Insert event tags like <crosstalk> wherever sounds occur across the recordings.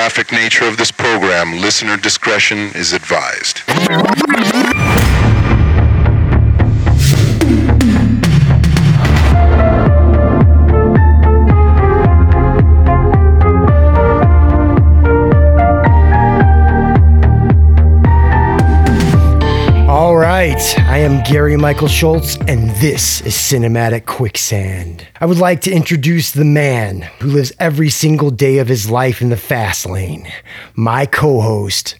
graphic nature of this program, listener discretion is advised. Gary Michael Schultz, and this is Cinematic Quicksand. I would like to introduce the man who lives every single day of his life in the fast lane, my co host,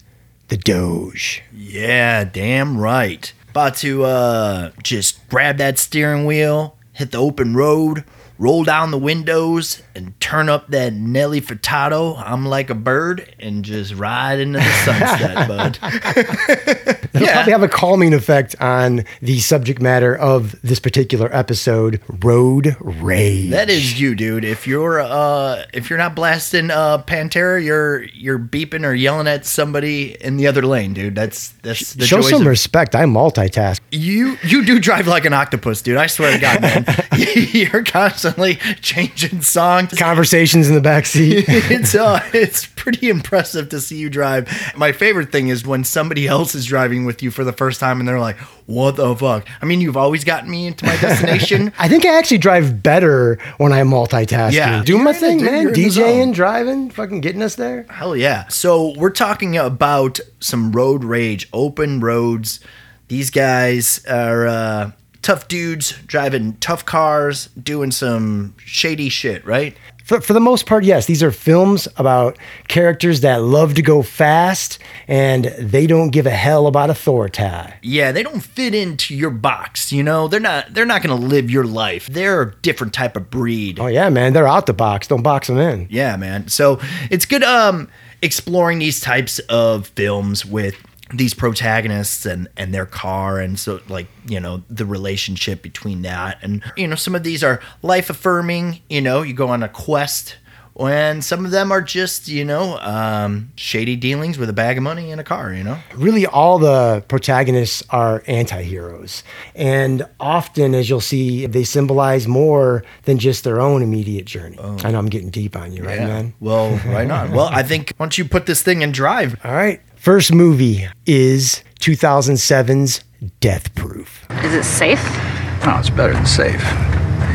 the Doge. Yeah, damn right. About to uh just grab that steering wheel, hit the open road, roll down the windows, and turn up that Nelly Furtado. I'm like a bird, and just ride into the <laughs> sunset, bud. It'll Yeah. probably have a calming effect on the subject matter of this particular episode, Road Rage. That is you, dude. If you're uh if you're not blasting uh Pantera, you're you're beeping or yelling at somebody in the other lane, dude. That's that's the Show some of- respect. I multitask. You you do drive like an octopus, dude. I swear to God, man. <laughs> <laughs> You're constantly <laughs> changing songs. Conversations in the backseat. <laughs> It's uh, it's pretty impressive to see you drive. My favorite thing is when somebody else is driving with you for the first time and they're like, "What the fuck?" I mean, you've always gotten me into my destination. <laughs> I think I actually drive better when I'm multitasking. Yeah. Doing my thing, man. you're in the DJing, driving, fucking getting us there. Hell yeah! So we're talking about some road rage, open roads. These guys are uh, tough dudes driving tough cars, doing some shady shit, right? For, for the most part, yes. These are films about characters that love to go fast and they don't give a hell about authority. Yeah, they don't fit into your box, you know? They're not they're not going to live your life. They're a different type of breed. Oh, yeah, man. They're out the box. Don't box them in. Yeah, man. So, it's good um exploring these types of films with these protagonists and and their car and so like you know the relationship between that and you know some of these are life affirming you know you go on a quest and some of them are just you know um, shady dealings with a bag of money and a car you know Really, all the protagonists are anti heroes. And often, as you'll see, they symbolize more than just their own immediate journey. I know I'm getting deep on you, right, man? well right on well i <laughs> think once you put this thing in drive All right. First movie is 2007's Death Proof. Is it safe? No, it's better than safe.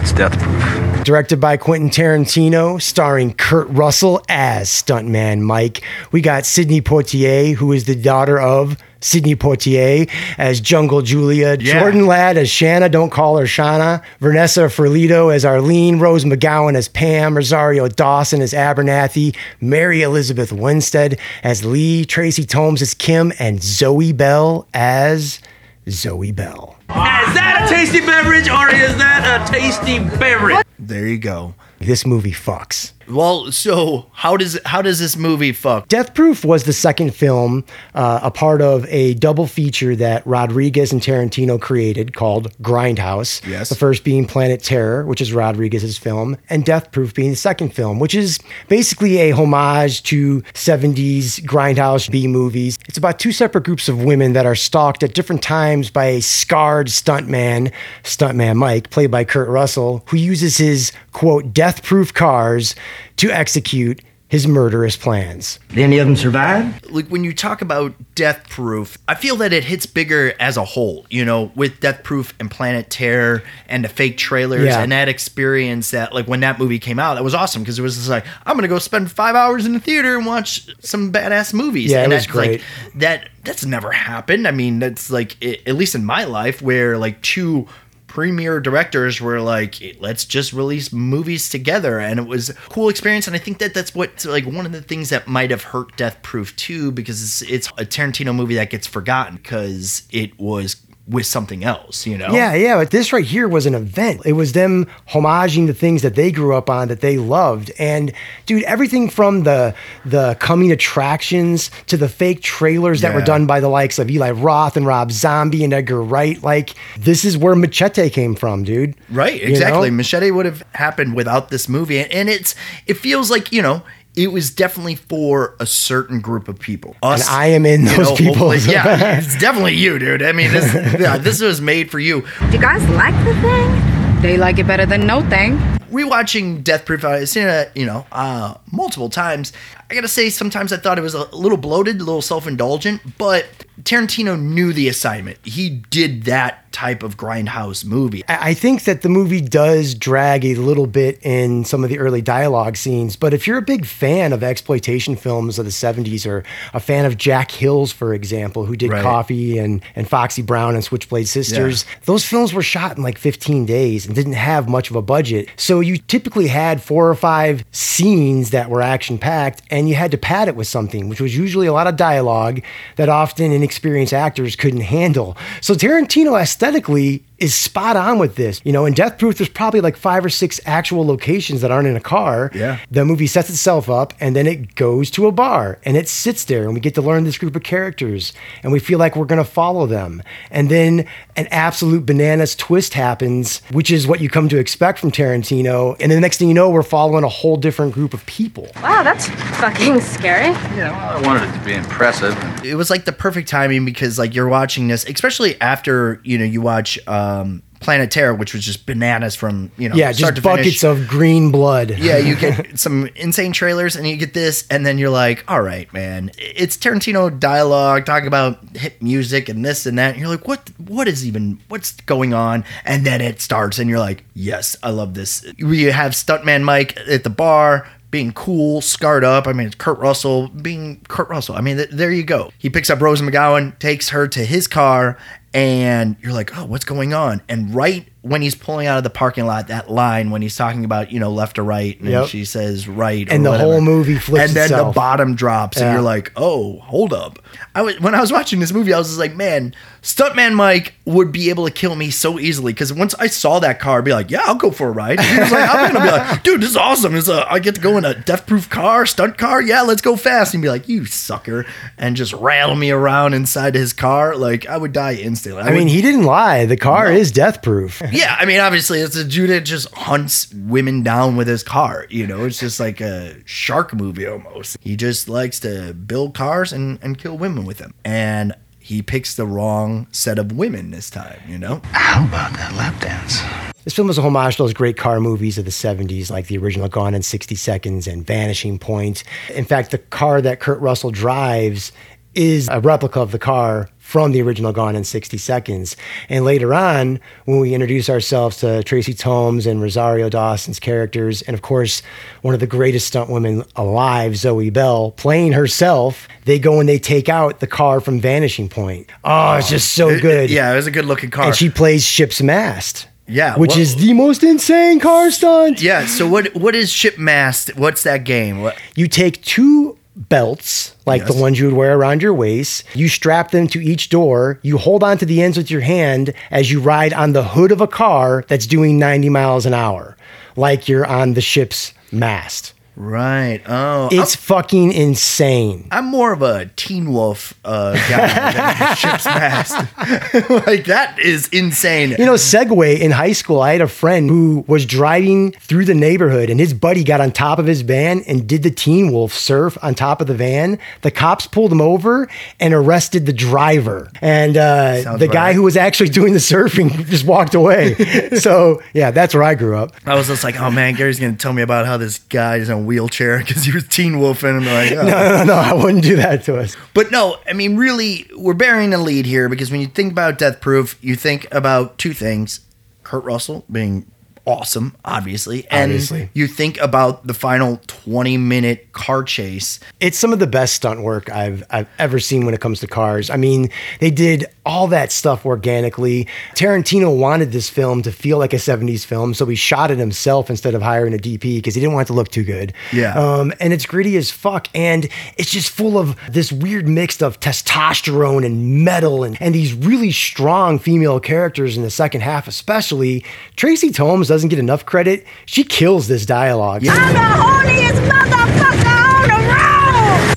It's death proof. Directed by Quentin Tarantino, starring Kurt Russell as stuntman Mike. We got Sidney Poitier, who is the daughter of Sidney Poitier as Jungle Julia, Yeah. Jordan Ladd as Shanna, don't call her Shauna, Vanessa Ferlito as Arlene, Rose McGowan as Pam, Rosario Dawson as Abernathy, Mary Elizabeth Winstead as Lee, Tracie Thoms as Kim, and Zoe Bell as Zoe Bell. Is that a tasty beverage or is that a tasty beverage? there you go This movie fucks. Well so how does how does this movie fuck Death Proof was the second film, uh, a part of a double feature that Rodriguez and Tarantino created called Grindhouse. Yes. The first being Planet Terror, which is Rodriguez's film, and Death Proof being the second film, which is basically a homage to 70s Grindhouse B movies. It's about two separate groups of women that are stalked at different times by a scarred stuntman, stuntman Mike, played by Kurt Russell, who uses his quote, death proof cars to execute his murderous plans. Did any of them survive? like when you talk about Death Proof, I feel that it hits bigger as a whole, you know, with Death Proof and Planet Terror and the fake trailers Yeah. and that experience that like when that movie came out, that was awesome because it was just like, I'm gonna go spend five hours in the theater and watch some badass movies. Yeah, it and was that's great. like that that's never happened. I mean, that's like i at least in my life where like two premier directors were like let's just release movies together. And it was a cool experience. And i think that that's what like one of the things that might have hurt death proof too because it's, it's a tarantino movie that gets forgotten because it was with something else you know Yeah, yeah, but this right here was an event. It was them homaging the things that they grew up on that they loved. And dude, everything from the the coming attractions to the fake trailers that were done by the likes of Eli Roth and Rob Zombie and Edgar Wright, like this is where Machete came from, dude. Right, You exactly. know? Machete would have happened without this movie, and it's it feels like you know it was definitely for a certain group of people. Us, And I am in you those people. hopefully- yeah, <laughs> it's definitely you, dude. I mean, this yeah, this was made for you. Do you guys like the thing? They like it better than no thing. rewatching Death Proof, I've seen it, you know, uh, multiple times. I gotta say, sometimes I thought it was a little bloated, a little self indulgent, but Tarantino knew the assignment. He did that type of grindhouse movie. I think that the movie does drag a little bit in some of the early dialogue scenes, but if you're a big fan of exploitation films of the 70s or a fan of Jack Hills, for example, who did Right. Coffy and, and Foxy Brown and Switchblade Sisters, those films were shot in like 15 days and didn't have much of a budget. So you typically had four or five scenes that were action packed and you had to pad it with something, which was usually a lot of dialogue that often inexperienced actors couldn't handle. So Tarantino aesthetically is spot on with this. You know, in Death Proof, there's probably like five or six actual locations that aren't in a car. Yeah. The movie sets itself up and then it goes to a bar and it sits there and we get to learn this group of characters and we feel like we're going to follow them. And then an absolute bananas twist happens, which is what you come to expect from Tarantino. And then the next thing you know, we're following a whole different group of people. Wow, that's fucking scary. Yeah, well, I wanted it to be impressive. it was like the perfect timing because like you're watching this, especially after you know you watch uh, um, Planet Terror, which was just bananas from you know Yeah, just buckets of green blood. yeah, you <laughs> get some insane trailers and you get this, and then you're like, all right, man, it's Tarantino dialogue talking about hit music and this and that. And you're like, what? What is even? What's going on? And then it starts, and you're like, yes, I love this. You have stuntman Mike at the bar. Being cool, scarred up. I mean, it's Kurt Russell being Kurt Russell. I mean, th- there you go. He picks up Rose McGowan, takes her to his car, and you're like, oh, what's going on? And right when he's pulling out of the parking lot, that line when he's talking about, you know, left or right, and Yep. she says right, or And the whatever. whole movie flips and then itself. the bottom drops, and you're like, oh, hold up. I was when I was watching this movie, I was just like, man, Stuntman Mike would be able to kill me so easily because once I saw that car, I'd be like, yeah, I'll go for a ride. He was like, I'm gonna be like, dude, this is awesome. It's a, I get to go in a death-proof car, stunt car. Yeah, let's go fast. And be like, you sucker, and just rattle me around inside his car. Like I would die instantly. I mean, would- he didn't lie. The car is death proof. <laughs> yeah, I mean, obviously, it's a dude that just hunts women down with his car. You know, it's just like a shark movie almost. He just likes to build cars and, and kill women with them. And he picks the wrong set of women this time, you know? How about that lap dance? This film is a homage to those great car movies of the 70s, like the original Gone in 60 Seconds and Vanishing Point. In fact, the car that Kurt Russell drives is a replica of the car from the original Gone in 60 Seconds. And later on, when we introduce ourselves to Tracie Thoms and Rosario Dawson's characters, and of course, one of the greatest stunt women alive, Zoe Bell, playing herself, they go and they take out the car from Vanishing Point. Oh, it's just so good. Yeah, it was a good looking car. And she plays Ship's Mast. Yeah, Which is the most insane car stunt. yeah, so what what is Ship Mast? What's that game? What, You take two belts, like Yes. the ones you would wear around your waist, you strap them to each door, you hold on to the ends with your hand as you ride on the hood of a car that's doing 90 miles an hour, like you're on the ship's mast. Right. Oh, It's fucking insane. I'm more of a Teen Wolf uh, guy than Ship's Mast. <laughs> like that is insane. You know, segue in high school, I had a friend who was driving through the neighborhood and his buddy got on top of his van and did the Teen Wolf surf on top of the van. The cops pulled him over and arrested the driver. And uh, the guy right. who was actually doing the surfing <laughs> just walked away. <laughs> so, yeah, that's where I grew up. I was just like, oh man, Gary's gonna tell me about how this guy is in a wheelchair because he was teen wolfing. I'm like, oh. <laughs> No, no, no, I wouldn't do that to us. but no, I mean, really, we're bearing the lead here because when you think about Death Proof, you think about two things: Kurt Russell being awesome, obviously, and Obviously. you think about the final 20 minute car chase. It's some of the best stunt work I've I've ever seen when it comes to cars. I mean, they did all that stuff organically. Tarantino wanted this film to feel like a 70s film, so he shot it himself instead of hiring a DP because he didn't want it to look too good. Yeah. Um, and it's gritty as fuck. And it's just full of this weird mix of testosterone and metal and, and these really strong female characters in the second half, especially. Tracie Thoms doesn't get enough credit. She kills this dialogue. I'm the horniest motherfucker on the road!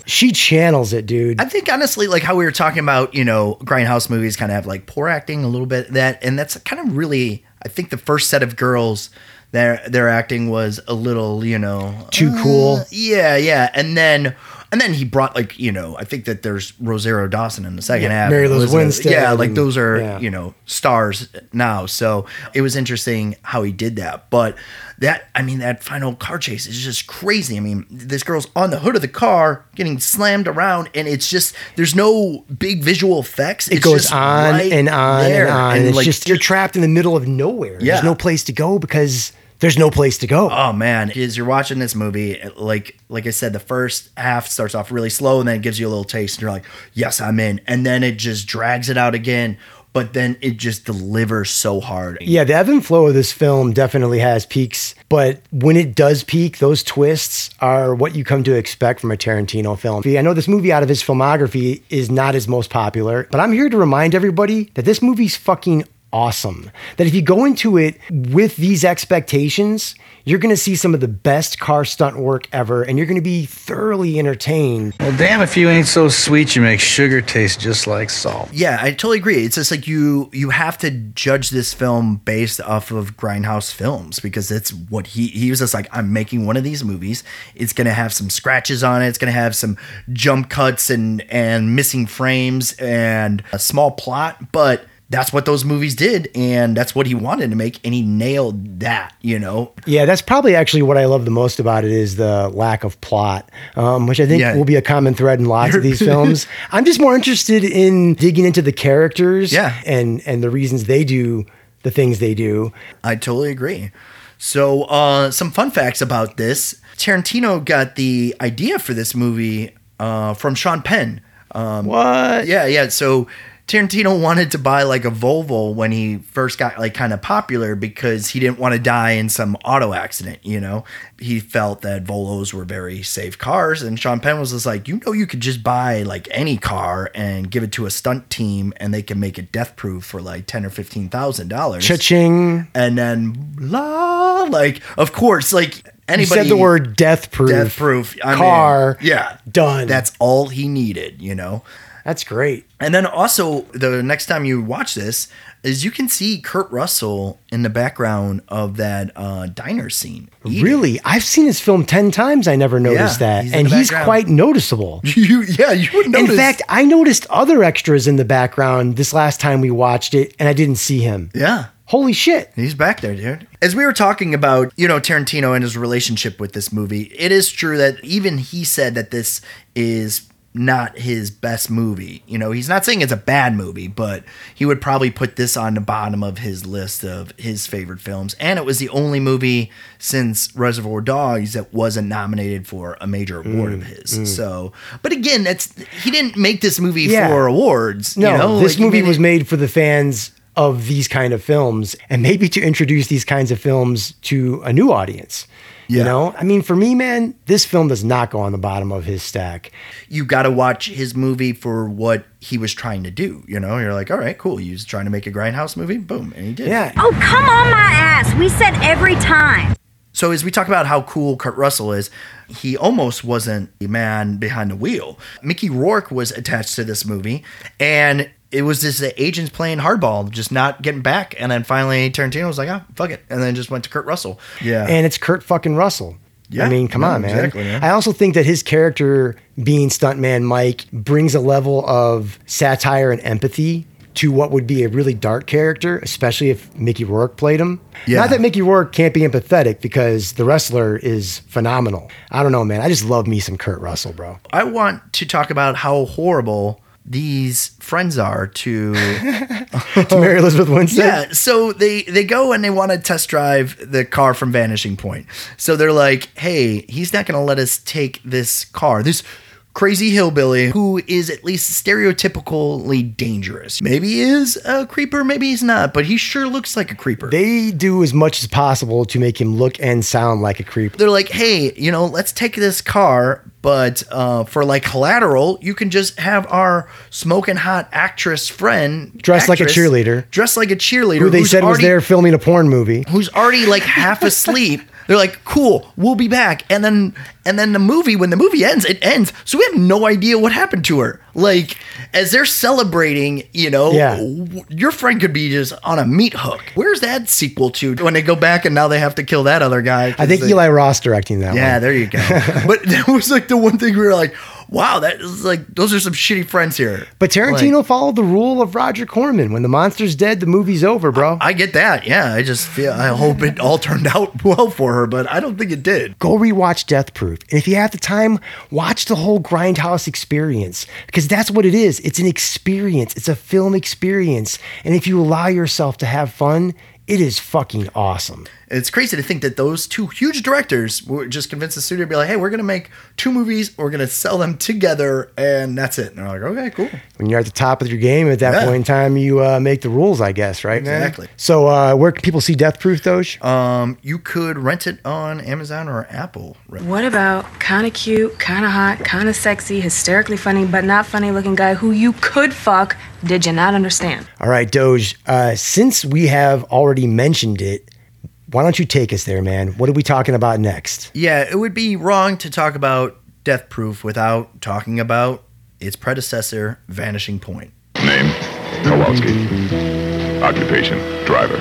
She channels it, dude. I think honestly, like how we were talking about, you know, grindhouse movies kind of have like poor acting a little bit. That and that's kind of really, I think the first set of girls, their their acting was a little, you know, Too cool. uh, yeah, yeah, and then And then he brought like you know I think that there's Rosario Dawson in the second Yeah, half. Mary Liz Elizabeth- Winstead Yeah, like those are yeah. you know stars now. So it was interesting how he did that. But that I mean that final car chase is just crazy. I mean this girl's on the hood of the car getting slammed around, and it's just there's no big visual effects. It goes just on right and on there. and on. And it's like, just you're trapped in the middle of nowhere. Yeah. There's no place to go because there's no place to go. Oh man, as you're watching this movie, like like I said, the first half starts off really slow and then it gives you a little taste, and you're like, "Yes, I'm in." And then it just drags it out again, but then it just delivers so hard. Yeah, the ebb and flow of this film definitely has peaks, but when it does peak, those twists are what you come to expect from a Tarantino film. I know this movie out of his filmography is not his most popular, but I'm here to remind everybody that this movie's fucking awesome. That if you go into it with these expectations, you're going to see some of the best car stunt work ever and you're going to be thoroughly entertained. Well, damn if you ain't so sweet you make sugar taste just like salt. Yeah, I totally agree. It's just like you you have to judge this film based off of Grindhouse films because it's what he he was just like I'm making one of these movies. It's going to have some scratches on it. It's going to have some jump cuts and and missing frames and a small plot, but that's what those movies did and that's what he wanted to make and he nailed that, you know. Yeah, that's probably actually what I love the most about it is the lack of plot, um, which I think Yeah. will be a common thread in lots of <laughs> these films. I'm just more interested in digging into the characters Yeah. and and the reasons they do the things they do. I totally agree. So, uh, some fun facts about this: Tarantino got the idea for this movie uh, from Sean Penn. Um, What? yeah, yeah. So Tarantino wanted to buy like a Volvo when he first got like kind of popular because he didn't want to die in some auto accident. You know, he felt that Volvos were very safe cars, and Sean Penn was just like, you know, you could just buy like any car and give it to a stunt team, and they can make it death proof for like ten or fifteen thousand dollars Cha-ching. and then la like of course like anybody said the word death proof. death proof I mean, car. yeah Done. that's all he needed you know That's great. and then also the next time you watch this is you can see Kurt Russell in the background of that uh, diner scene eating. Really? I've seen this film 10 times. I never noticed Yeah, that. he's and he's quite noticeable. <laughs> you yeah you would notice In fact, I noticed other extras in the background this last time we watched it, and I didn't see him. yeah Holy shit. He's back there, dude. As we were talking about, you know, Tarantino and his relationship with this movie, it is true that even he said that this is not his best movie. You know, he's not saying it's a bad movie, but he would probably put this on the bottom of his list of his favorite films. And it was the only movie since Reservoir Dogs that wasn't nominated for a major award of mm, his. Mm. So, but again, that's he didn't make this movie Yeah. for awards. No, you know? this Like, movie made was it- made for the fans of these kind of films and maybe to introduce these kinds of films to a new audience. You know, I mean, for me, man, this film does not go on the bottom of his stack. you got to watch his movie for what he was trying to do. You know, you're like, all right, cool. He was trying to make a grindhouse movie. Boom, and he did. Yeah. Oh, come on my ass. We said every time. So as we talk about how cool Kurt Russell is, he almost wasn't the man behind the wheel. Mickey Rourke was attached to this movie, and it was just the agents playing hardball, just not getting back. And then finally, Tarantino was like, "Ah, fuck it," and then just went to Kurt Russell. Yeah, And it's Kurt fucking Russell. Yeah. I mean, come Yeah, on, man. exactly, man. I also think that his character being stuntman Mike brings a level of satire and empathy to what would be a really dark character, especially if Mickey Rourke played him. Yeah. Not that Mickey Rourke can't be empathetic because the wrestler is phenomenal. I don't know, man. I just love me some Kurt Russell, bro. I want to talk about how horrible these friends are to <laughs> <laughs> to Mary Elizabeth Winstead. Yeah, so they they go and they want to test drive the car from Vanishing Point. So they're like, "Hey, he's not going to let us take this car. This crazy hillbilly who is at least stereotypically dangerous. Maybe he is a creeper, maybe he's not, but he sure looks like a creeper." They do as much as possible to make him look and sound like a creeper. they're like, hey, you know, let's take this car, but uh, for like collateral, you can just have our smoking hot actress friend Dressed like a cheerleader. dressed like a cheerleader, Who they said was there filming a porn movie. who's already like half <laughs> asleep. They're like, "Cool, we'll be back." And then and then the movie when the movie ends, it ends. So we have no idea what happened to her. Like as they're celebrating, you know, Yeah. your friend could be just on a meat hook. Where's that sequel to when they go back and now they have to kill that other guy? I think They- Eli Roth directing that Yeah, one. there you go. <laughs> but <laughs> that was like the one thing we were like, wow, that is like those are some shitty friends here. But Tarantino Like, followed the rule of Roger Corman. When the monster's dead, the movie's over, bro. I get that. Yeah, I just feel I hope it all turned <laughs> out well for her, but I don't think it did. Go rewatch Death Proof. And if you have the time, watch the whole Grindhouse experience because that's what it is. It's an experience, it's a film experience. And if you allow yourself to have fun, it is fucking awesome. It's crazy to think that those two huge directors were just convinced the studio to be like, "Hey, we're gonna make two movies. We're gonna sell them together, and that's it." And they're like, "Okay, cool." When you're at the top of your game at that Yeah. point in time, you uh, make the rules, I guess, right? man? Exactly. So, uh, where can people see Death Proof, Doge? Um, you could rent it on Amazon or Apple. What about kind of cute, kind of hot, kind of sexy, hysterically funny, but not funny looking guy who you could fuck? Did you not understand? All right, Doge. Uh, since we have already mentioned it, why don't you take us there, man? What are we talking about next? Yeah, it would be wrong to talk about Death Proof without talking about its predecessor, Vanishing Point. Name? Kowalski. Occupation? Driver.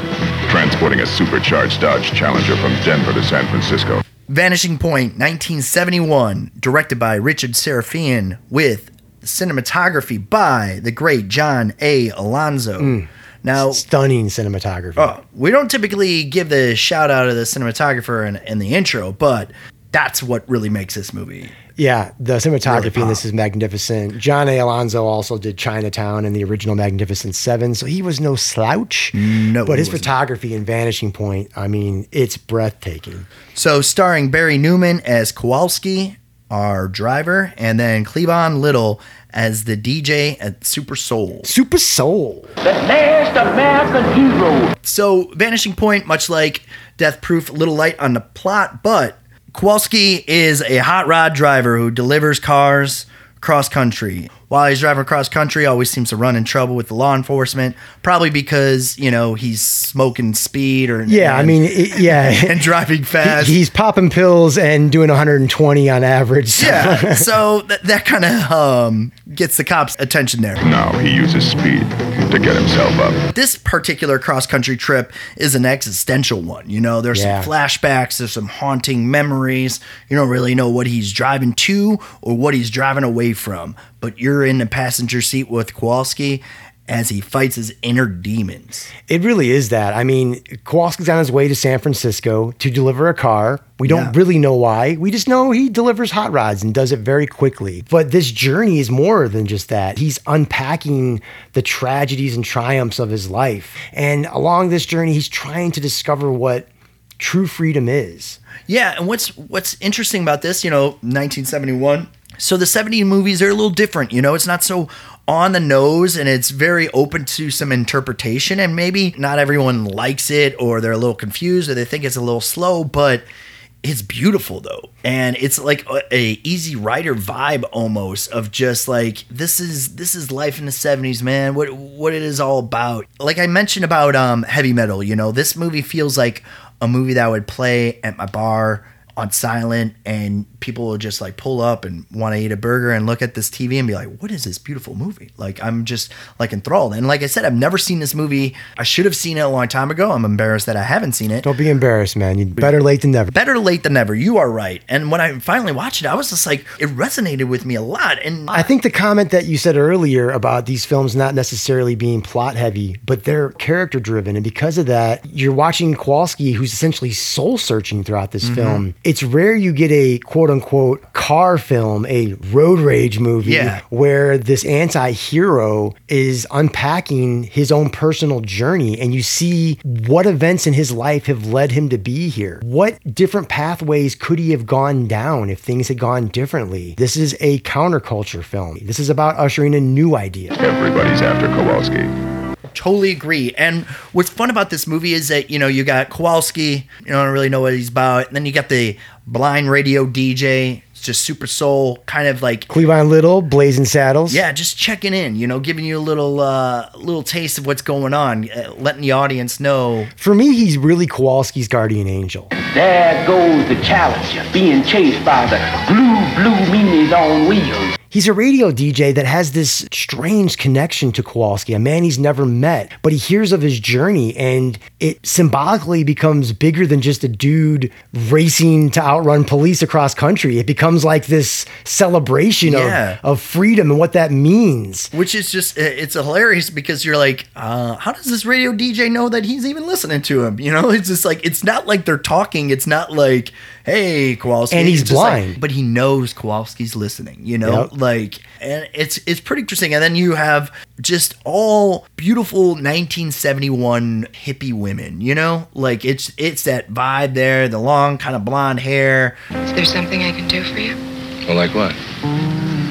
Transporting a supercharged Dodge Challenger from Denver to San Francisco. Vanishing Point, 1971, directed by Richard Sarafian, with cinematography by the great John A. Alonzo. Hmm. Now, Stunning cinematography. Oh, we don't typically give the shout out of the cinematographer in, in the intro, but that's what really makes this movie. Yeah, the cinematography Really in this is magnificent. John A. Alonzo also did Chinatown and the original Magnificent Seven, so he was no slouch. No, but his photography in Vanishing Point, I mean, it's breathtaking. So, starring Barry Newman as Kowalski, our driver, and then Cleavon Little as the DJ at Super Soul. Super Soul. The last American hero. So, Vanishing Point, much like Death Proof, a little light on the plot, but Kowalski is a hot rod driver who delivers cars cross country. While he's driving across country, always seems to run in trouble with the law enforcement, probably because, you know, he's smoking speed or Yeah, I and- mean, it, yeah. <laughs> and driving fast. He- he's popping pills and doing 120 on average. so- yeah, <laughs> so that, that kind of um, gets the cops' attention there. Now he uses speed to get himself up. This particular cross country trip is an existential one. You know, there's Yeah. some flashbacks, there's some haunting memories. You don't really know what he's driving to or what he's driving away from, but you're in the passenger seat with Kowalski as he fights his inner demons. It really is that. I mean, Kowalski's on his way to San Francisco to deliver a car. We don't Yeah. really know why. We just know he delivers hot rods and does it very quickly. But this journey is more than just that. He's unpacking the tragedies and triumphs of his life. And along this journey, he's trying to discover what true freedom is. Yeah, and what's what's interesting about this, you know, 1971. So the 70 movies are a little different, you know, it's not so on the nose and it's very open to some interpretation and maybe not everyone likes it or they're a little confused or they think it's a little slow, but it's beautiful though. And it's like a, a easy rider vibe almost of just like this is this is life in the 70s, man. What what it is all about. Like I mentioned about um heavy metal, you know, this movie feels like a movie that would play at my bar on silent and people will just like pull up and want to eat a burger and look at this TV and be like, what is this beautiful movie? Like, I'm just like enthralled. And like I said, I've never seen this movie. I should have seen it a long time ago. I'm embarrassed that I haven't seen it. Don't be embarrassed, man. You better late than never. Better late than never. You are right. And when I finally watched it, I was just like, it resonated with me a lot. And I think the comment that you said earlier about these films not necessarily being plot heavy, but they're character driven. And because of that, you're watching Kowalski, who's essentially soul searching throughout this mm-hmm. film. It's rare you get a quote unquote car film, a road rage movie, Yeah. where this anti hero is unpacking his own personal journey and you see what events in his life have led him to be here. What different pathways could he have gone down if things had gone differently? This is a counterculture film. This is about ushering a new idea. Everybody's after Kowalski. Totally agree. And what's fun about this movie is that, you know, you got Kowalski, you don't really know what he's about. And then you got the blind radio DJ, it's just super soul, kind of like Cleavon Little, Blazing Saddles. yeah, just checking in, you know, giving you a little uh little taste of what's going on, uh, letting the audience know. For me, he's really Kowalski's guardian angel. There goes the Challenger being chased by the blue, blue meanies on wheels. He's a radio DJ that has this strange connection to Kowalski, a man he's never met, but he hears of his journey and it symbolically becomes bigger than just a dude racing to outrun police across country. It becomes like this celebration Yeah. of, of freedom and what that means. Which is just it's hilarious because you're like, uh, how does this radio DJ know that he's even listening to him? You know, it's just like it's not like they're talking. It's not like, hey, Kowalski, And he's It's just like- blind. but he knows Kowalski's listening. You know, Yep. like, and it's it's pretty interesting. And then you have just all beautiful 1971 hippie women. You know, like it's it's that vibe there, the long kind of blonde hair, Is there something I can do for you? Well, like what?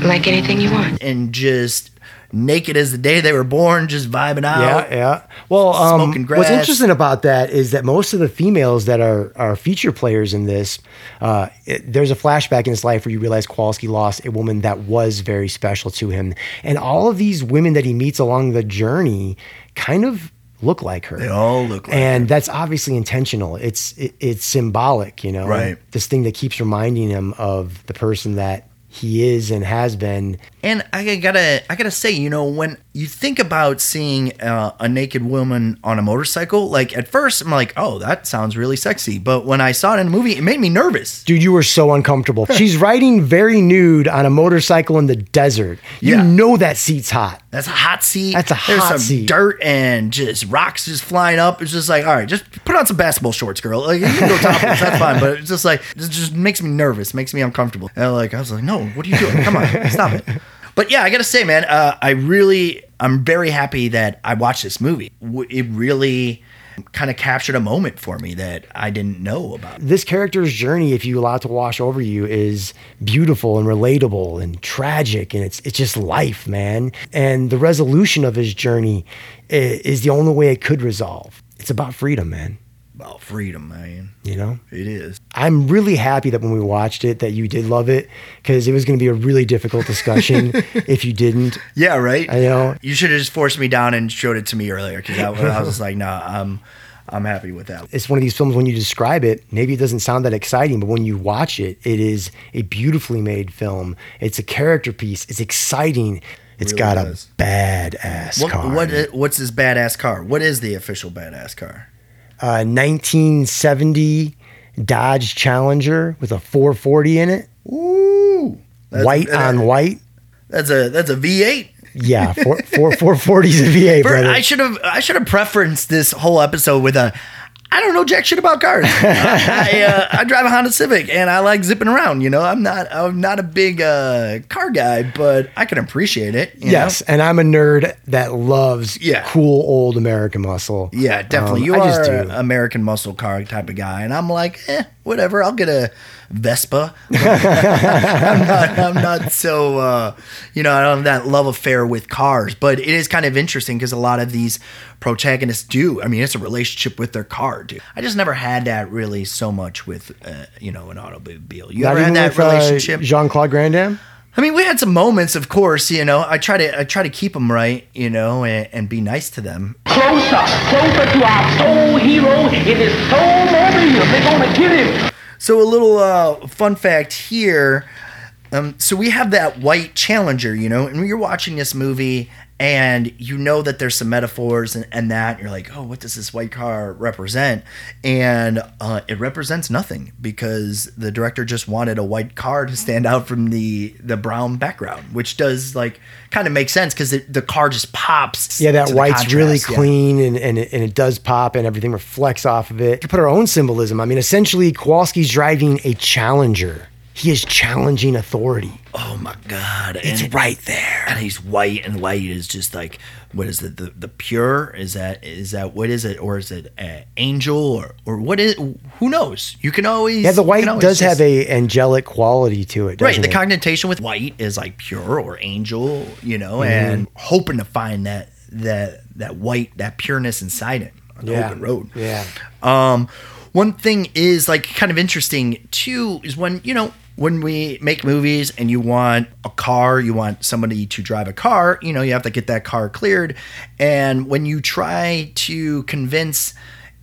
Like anything you want. and just naked as the day they were born, just vibing out. Yeah, yeah. Well, um, Smoking what's interesting about that is that most of the females that are are feature players in this, uh, it- there's a flashback in his life where you realize Kowalski lost a woman that was very special to him, and all of these women that he meets along the journey kind of look like her. They all look like and that's obviously intentional. It's it, it's symbolic, you know. Right. This thing that keeps reminding him of the person that he is and has been. And I gotta, I gotta say, you know, when you think about seeing uh, a naked woman on a motorcycle, like at first I'm like, oh, that sounds really sexy. But when I saw it in a movie, it made me nervous. Dude, you were so uncomfortable. <laughs> She's riding very nude on a motorcycle in the desert. You Yeah. know that seat's hot. That's a hot seat. That's a There's hot some seat. dirt and just rocks just flying up. It's just like, all right, just put on some basketball shorts, girl. Like you can go topless, that's fine. But it's just like it just makes me nervous, makes me uncomfortable. And like I was like, no, what are you doing? Come on, stop it. But yeah, I gotta say, man, uh, I really, I'm very happy that I watched this movie. It really kind of captured a moment for me that I didn't know about. This character's journey, if you allow it to wash over you, is beautiful and relatable and tragic, and it's it's just life, man. And the resolution of his journey is the only way it could resolve. It's about freedom, man. About freedom, man. You know, It is. I'm really happy that when we watched it, that you did love it, because it was going to be a really difficult discussion <laughs> if you didn't. Yeah, right. I know. You should have just forced me down and showed it to me earlier because I, I was just <laughs> like, nah, I'm, I'm happy with that. it's one of these films when you describe it maybe it doesn't sound that exciting but when you watch it it is a beautifully made film it's a character piece it's exciting It's Really got does. a badass What, car what what's this badass car? What is the official badass car? Uh, 1970 Dodge Challenger with a 440 in it Ooh, white on white That's a that's a V8. yeah four, four, 440 is a V8 For- brother I should have I should have preferenced this whole episode with a. I don't know jack shit about cars. <laughs> I, uh, I drive a Honda Civic and I like zipping around. You know, I'm not I'm not a big uh, car guy, but I can appreciate it. yes know? and I'm a nerd that loves Yeah. cool old American muscle Yeah, definitely. Um, you I are just do. American muscle car type of guy, and I'm like, eh, whatever. I'll get a Vespa. <laughs> I'm not. I'm not so. Uh, you know, I don't have that love affair with cars, but it is kind of interesting because a lot of these protagonists do. I mean, it's a relationship with their car, dude. I just never had that really so much with, uh, you know, an automobile. You Not ever had that with, uh, relationship? Jean-Claude Van Damme I mean, we had some moments, of course. You know, I try to I try to keep them right, you know, and, and be nice to them. Closer, closer to our soul hero in his soul mobile. They're gonna get him. So a little uh, fun fact here. Um, so we have that white Challenger, you know, and you're watching this movie and you know that there's some metaphors and, and that and you're like, oh, what does this white car represent? And uh, it represents nothing because the director just wanted a white car to stand out from the the brown background, which does like kind of make sense because the car just pops. Yeah, that white's really yeah. clean and, and, it, and it does pop and everything reflects off of it. To put our own symbolism, I mean, essentially, Kowalski's driving a challenger. He is challenging authority. Oh my god! It's And- right there. and he's white and white is just like what is it the the pure is that is that what is it or is it uh, angel or or what is who knows you can always Yeah, the white does just- have a angelic quality to it, right the it? connotation with white is like pure or angel you know Mm-hmm. and hoping to find that that that white that pureness inside it on the yeah. open road Yeah. um, one thing is like kind of interesting too is when you know when we make movies and you want a car, you want somebody to drive a car, you know, you have to get that car cleared. And when you try to convince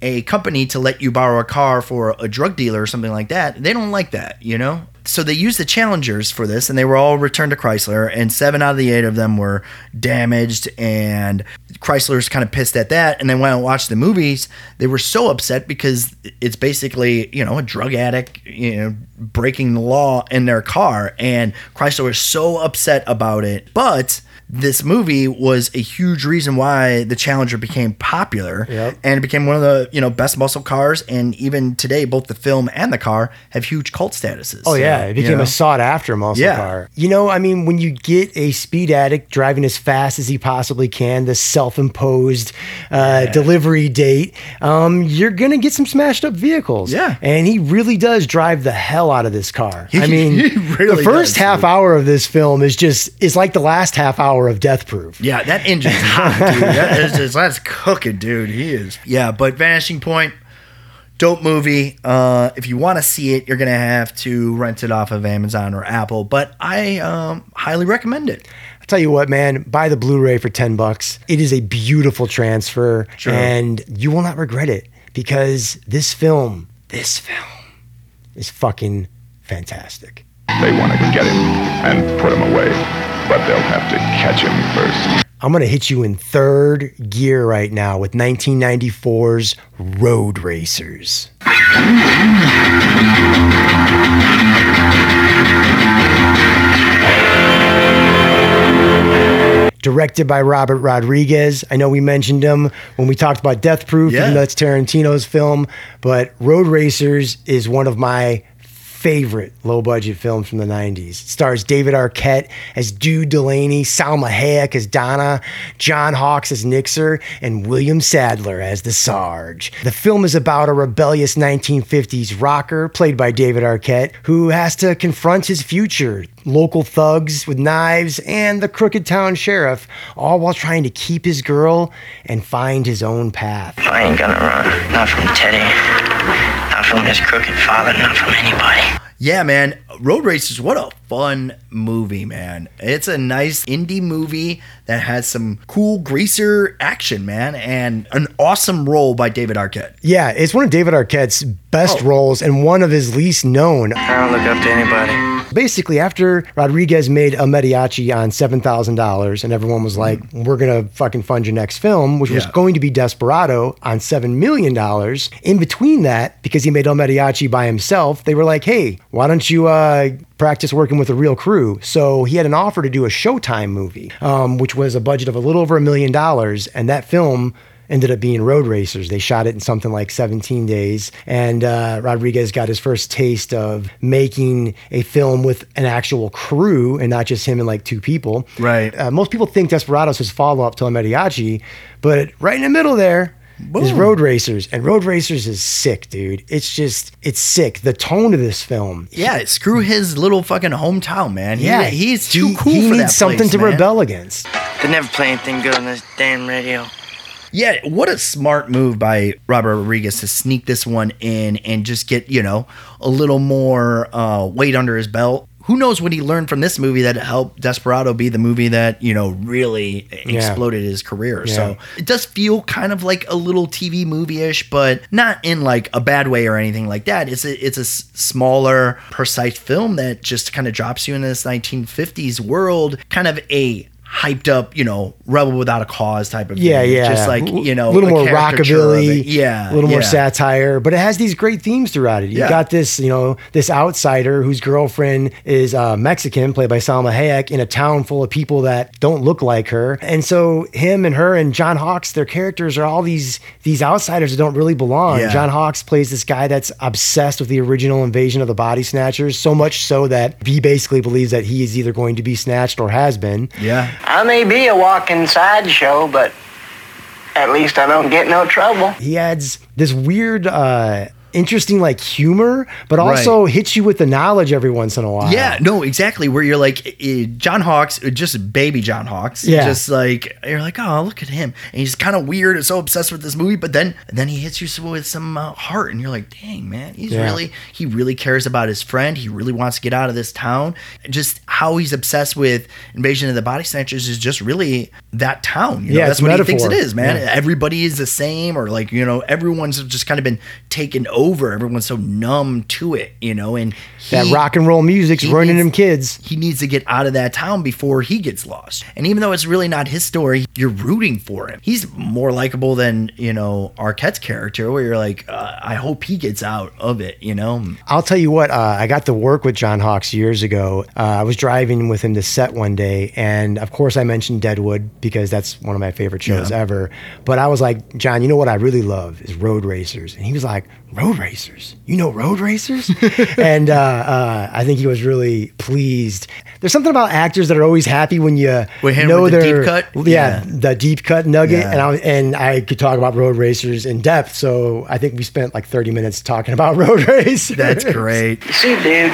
a company to let you borrow a car for a drug dealer or something like that, they don't like that, you know? So they used the Challengers for this, and they were all returned to Chrysler, and seven out of the eight of them were damaged, and Chrysler's kind of pissed at that. And then when I watched the movies, they were so upset because it's basically you know a drug addict, you know, breaking the law in their car, and Chrysler was so upset about it, but this movie was a huge reason why the Challenger became popular Yep. and it became one of the you know best muscle cars. And even today, both the film and the car have huge cult statuses. Oh So, yeah, it you became know. a sought after muscle Yeah. car. You know, I mean, when you get a speed addict driving as fast as he possibly can, the self-imposed uh, delivery date, um, you're gonna get some smashed up vehicles. Yeah. and he really does drive the hell out of this car. I <laughs> mean, he really the first does, half dude. hour of this film is just is like the last half hour of Death Proof. Yeah, that engine's hot, dude. That is <laughs> just, that's cooking, dude. He is. Yeah, but Vanishing Point, dope movie. Uh, if you want to see it, you're gonna have to rent it off of Amazon or Apple. But I um, highly recommend it. I'll tell you what, man, buy the Blu-ray for 10 bucks. It is a beautiful transfer Sure. and you will not regret it because this film, this film is fucking fantastic. They want to get him and put him away, but they'll have to catch him first. I'm going to hit you in third gear right now with 1994's Road Racers. Directed by Robert Rodriguez. I know we mentioned him when we talked about Death Proof, Yeah. even though it's Tarantino's film, but Road Racers is one of my favorite low budget films from the 90s. It stars David Arquette as Dude Delaney, Salma Hayek as Donna, John Hawkes as Nixer, and William Sadler as the Sarge. The film is about a rebellious 1950s rocker played by David Arquette who has to confront his future, local thugs with knives, and the crooked town sheriff, all while trying to keep his girl and find his own path. I ain't gonna run. Not from Teddy. Not from his crooked father. Not from anybody. Yeah, man. Road Racers, what a fun movie, man. It's a nice indie movie that has some cool greaser action, man, and an awesome role by David Arquette. Yeah, it's one of David Arquette's best Oh. roles and one of his least known. I don't look up to anybody. Basically, after Rodriguez made El Mariachi on seven thousand dollars, and everyone was like, "We're gonna fucking fund your next film," which was Mm. Going to be Desperado on seven million dollars. In between that, because he made El Mariachi by himself, they were like, "Hey, why don't you uh, practice working with a real crew?" So he had an offer to do a Showtime movie, um, which was a budget of a little over a million dollars, and that film ended up being Road Racers. They shot it in something like 17 days. And uh, Rodriguez got his first taste of making a film with an actual crew and not just him and like two people. Right. Uh, most people think Desperados is follow up to El Mariachi, but right in the middle there is Boom. Road Racers. And Road Racers is sick, dude. It's just, it's sick. The tone of this film. Yeah, screw his little fucking hometown, man. He- Yeah, he's too he- cool He for needs something place, to man. rebel against. They never play anything good on this damn radio. Yeah, what a smart move by Robert Rodriguez to sneak this one in and just get, you know, a little more uh, weight under his belt. Who knows what he learned from this movie that helped Desperado be the movie that, you know, really exploded his career. So it does feel kind of like a little TV movie ish, but not in like a bad way or anything like that. It's a, it's a smaller, precise film that just kind of drops you in this 1950s world, kind of a hyped up, you know, rebel without a cause type of Yeah, thing. yeah. Just like, you know, a little more rockabilly. Yeah. A little more satire, but it has these great themes throughout it. You Yeah. got this, you know, this outsider whose girlfriend is uh, Mexican, played by Salma Hayek, in a town full of people that don't look like her. And so him and her and John Hawkes, their characters are all these these outsiders that don't really belong. Yeah. John Hawkes plays this guy that's obsessed with the original invasion of the body snatchers, so much so that he basically believes that he is either going to be snatched or has been. Yeah. I may be a walking sideshow, but at least I don't get no trouble. he adds this weird uh interesting like humor but also hits you with the knowledge every once in a while Yeah, no, exactly. Where you're like eh, John Hawkes, eh, just baby John Hawkes. Yeah. just like you're like, oh, look at him, and he's kind of weird and so obsessed with this movie. But then, then he hits you with some uh, heart, and you're like, dang man, he's Yeah. really he really cares about his friend. He really wants to get out of this town. Just how he's obsessed with Invasion of the Body Snatchers is just really that town. You know, Yeah, that's what he thinks it is, man. Yeah. Everybody is the same, or like you know, everyone's just kind of been taken over over. Everyone's so numb to it, you know, and that rock and roll music's ruining them kids. he needs to get out of that town before he gets lost. And even though it's really not his story, you're rooting for him. He's more likable than, you know, Arquette's character, where you're like, uh, I hope he gets out of it, you know? I'll tell you what, uh, I got to work with John Hawkes years ago. Uh, I was driving with him to set one day, and of course, I mentioned Deadwood because that's one of my favorite shows Yeah. ever. But I was like, John, you know what I really love is road racers. And he was like, Road racers? You know road racers? <laughs> and uh, uh, I think he was really pleased. There's something about actors that are always happy when you With him know with the deep cut? Yeah, Yeah. the deep cut nugget. Yeah. And I and I could talk about road racers in depth. So I think we spent like 30 minutes talking about <laughs> road racers. That's great. You see, dude,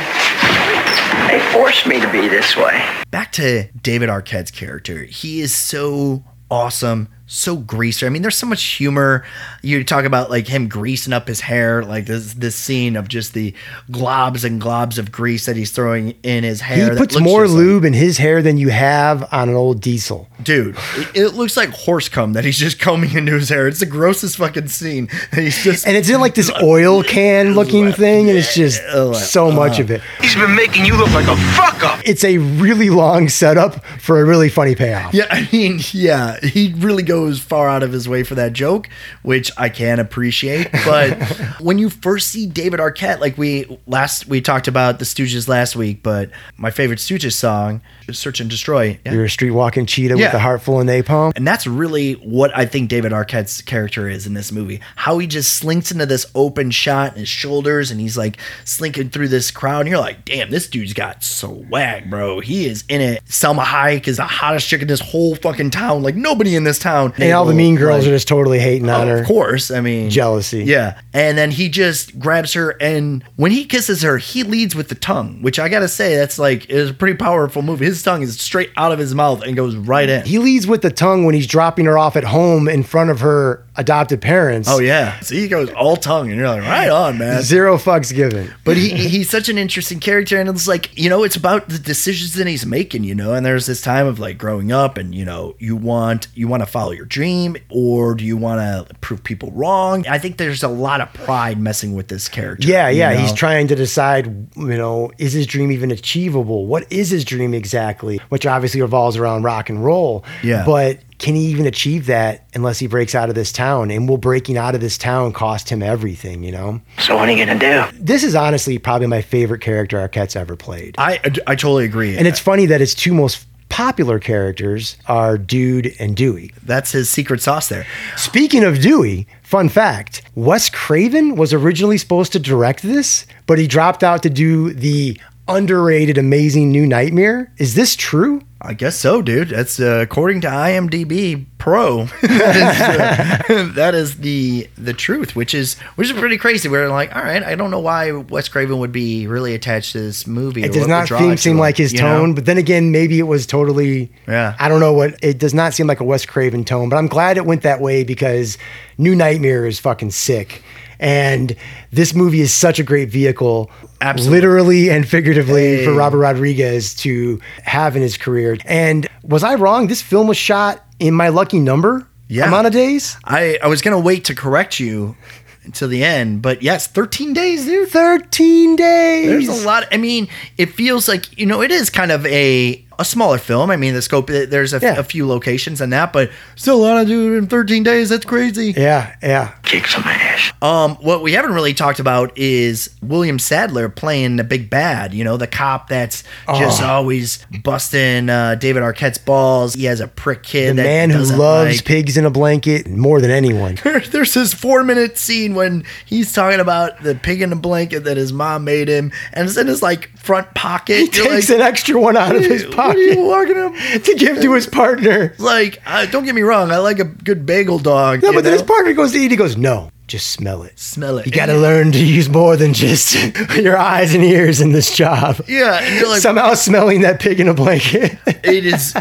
they forced me to be this way. Back to David Arquette's character. He is so awesome, so greaser. I mean, there's so much humor. You talk about like him greasing up his hair, like this this scene of just the globs and globs of grease that he's throwing in his He hair. that puts looks more just like- lube in his hair than you have on an old diesel. Dude, it, it looks like horse cum that he's just combing into his hair. It's the grossest fucking scene. And <laughs> he's just And it's in like this oil can looking thing, and it's just so much of it. He's been making you look like a fuck up. It's a really long setup for a really funny payoff. Yeah, I mean, yeah, he really goes far out of his way for that joke, which I can appreciate. But <laughs> when you first see David Arquette, like we last we talked about the Stooges last week, but my favorite Stooges song, is "Search and Destroy," yeah. You're a street walking cheetah Yeah. with a heart full of napalm. And that's really what I think David Arquette's character is in this movie. How he just slinks into this open shot in his shoulders and he's like slinking through this crowd. And you're like, damn, this dude's got swag, bro. He is in it. Salma Hayek is the hottest chick in this whole fucking town. Like nobody in this town. And all the mean girls are just totally hating on Oh, her. Of course. I mean, Jealousy. Yeah. And then he just grabs her, and when he kisses her, he leads with the tongue, which I gotta say, that's like, is a pretty powerful move. His tongue is straight out of his mouth and goes right in. He leads with the tongue when he's dropping her off at home in front of her adopted parents. Oh yeah, so he goes all tongue, and you're like, right on, man. Zero fucks given. But he he's such an interesting character, and it's like you know, it's about the decisions that he's making, you know. And there's this time of like growing up, and you know, you want you want to follow your dream, or do you want to prove people wrong? I think there's a lot of pride messing with this character. Yeah, you yeah. know? He's trying to decide, you know, is his dream even achievable? What is his dream exactly? Which obviously revolves around rock and roll. Yeah. But can he even achieve that unless he breaks out of this town? And will breaking out of this town cost him everything, you know? So what are you gonna do? This is honestly probably my favorite character Arquette's ever played. I I totally agree, And it's funny that his two most popular characters are Dude and Dewey. that's his secret sauce there. Speaking of Dewey, fun fact Wes Craven was originally supposed to direct this, but he dropped out to do the underrated, amazing New Nightmare. Is this true? I guess so, dude. That's uh, according to IMDb Pro. <laughs> that, is, uh, <laughs> that is the the truth, which is which is pretty crazy. We're like, all right, I don't know why Wes Craven would be really attached to this movie. It does not seem, seem like his you know? tone, but then again, maybe it was totally. Yeah. I don't know what. It does not seem like a Wes Craven tone, but I'm glad it went that way because New Nightmare is fucking sick. And this movie is such a great vehicle, Absolutely. literally and figuratively, for Robert Rodriguez to have in his career. And was I wrong? This film was shot in my lucky number Yeah. amount of days. I I was gonna wait to correct you until the end, but yes, 13 days, dude. 13 days. There's a lot. I mean, it feels like you know it is kind of a a smaller film. I mean, the scope eh, there's a, Yeah. a few locations and that, but still a lot to do in 13 days. That's crazy. Yeah, yeah. Kick some ass. Um, what we haven't really talked about is William Sadler playing the big bad. You know, the cop that's just Oh. always busting uh, David Arquette's balls. He has a prick kid. The man who loves like- pigs in a blanket more than anyone. <laughs> There's this four minute scene when he's talking about the pig in a blanket that his mom made him, and it's in his like front pocket. He You're takes like, an extra one out of his What are you pocket <laughs> to give to his partner. Like, uh, don't get me wrong, I like a good bagel dog. No, but then his partner goes to eat. He goes, "No, just smell it. Smell it. You got to learn to use more than just <laughs> your eyes and ears in this job." Yeah, and you're like, Somehow smelling that pig in a blanket. <laughs> it is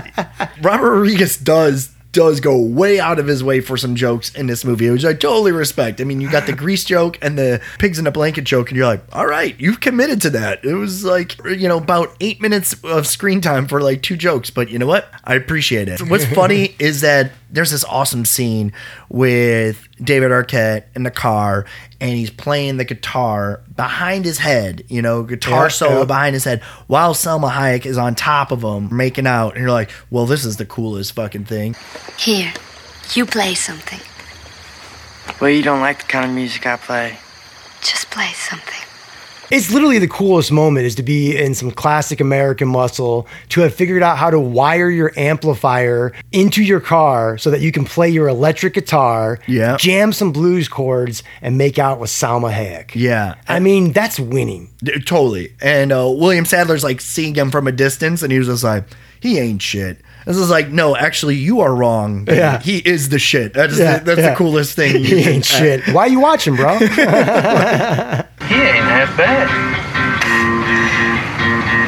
Robert Rodriguez does does go way out of his way for some jokes in this movie, which I totally respect. I mean, you got the <sighs> grease joke and the pigs in a blanket joke, and you're like, all right, you've committed to that. It was like, you know, about eight minutes of screen time for like two jokes, but you know what? I appreciate it. What's <laughs> funny is that there's this awesome scene with David Arquette in the car and he's playing the guitar behind his head, you know, guitar Yeah, solo yeah. behind his head while Salma Hayek is on top of him making out. And you're like, well, this is the coolest fucking thing. Here, you play something. Well, you don't like the kind of music I play. Just play something. It's literally the coolest moment is to be in some classic American muscle, to have figured out how to wire your amplifier into your car so that you can play your electric guitar, Yeah. jam some blues chords, and make out with Salma Hayek. Yeah. I mean, that's winning. Totally. And uh, William Sadler's like seeing him from a distance, and he was just like, he ain't shit. This is like, no, actually, you are wrong. Yeah. He is the shit. That's, Yeah, the, that's yeah. the coolest thing. <laughs> He ain't shit. Why you watching, bro? <laughs> He ain't half bad.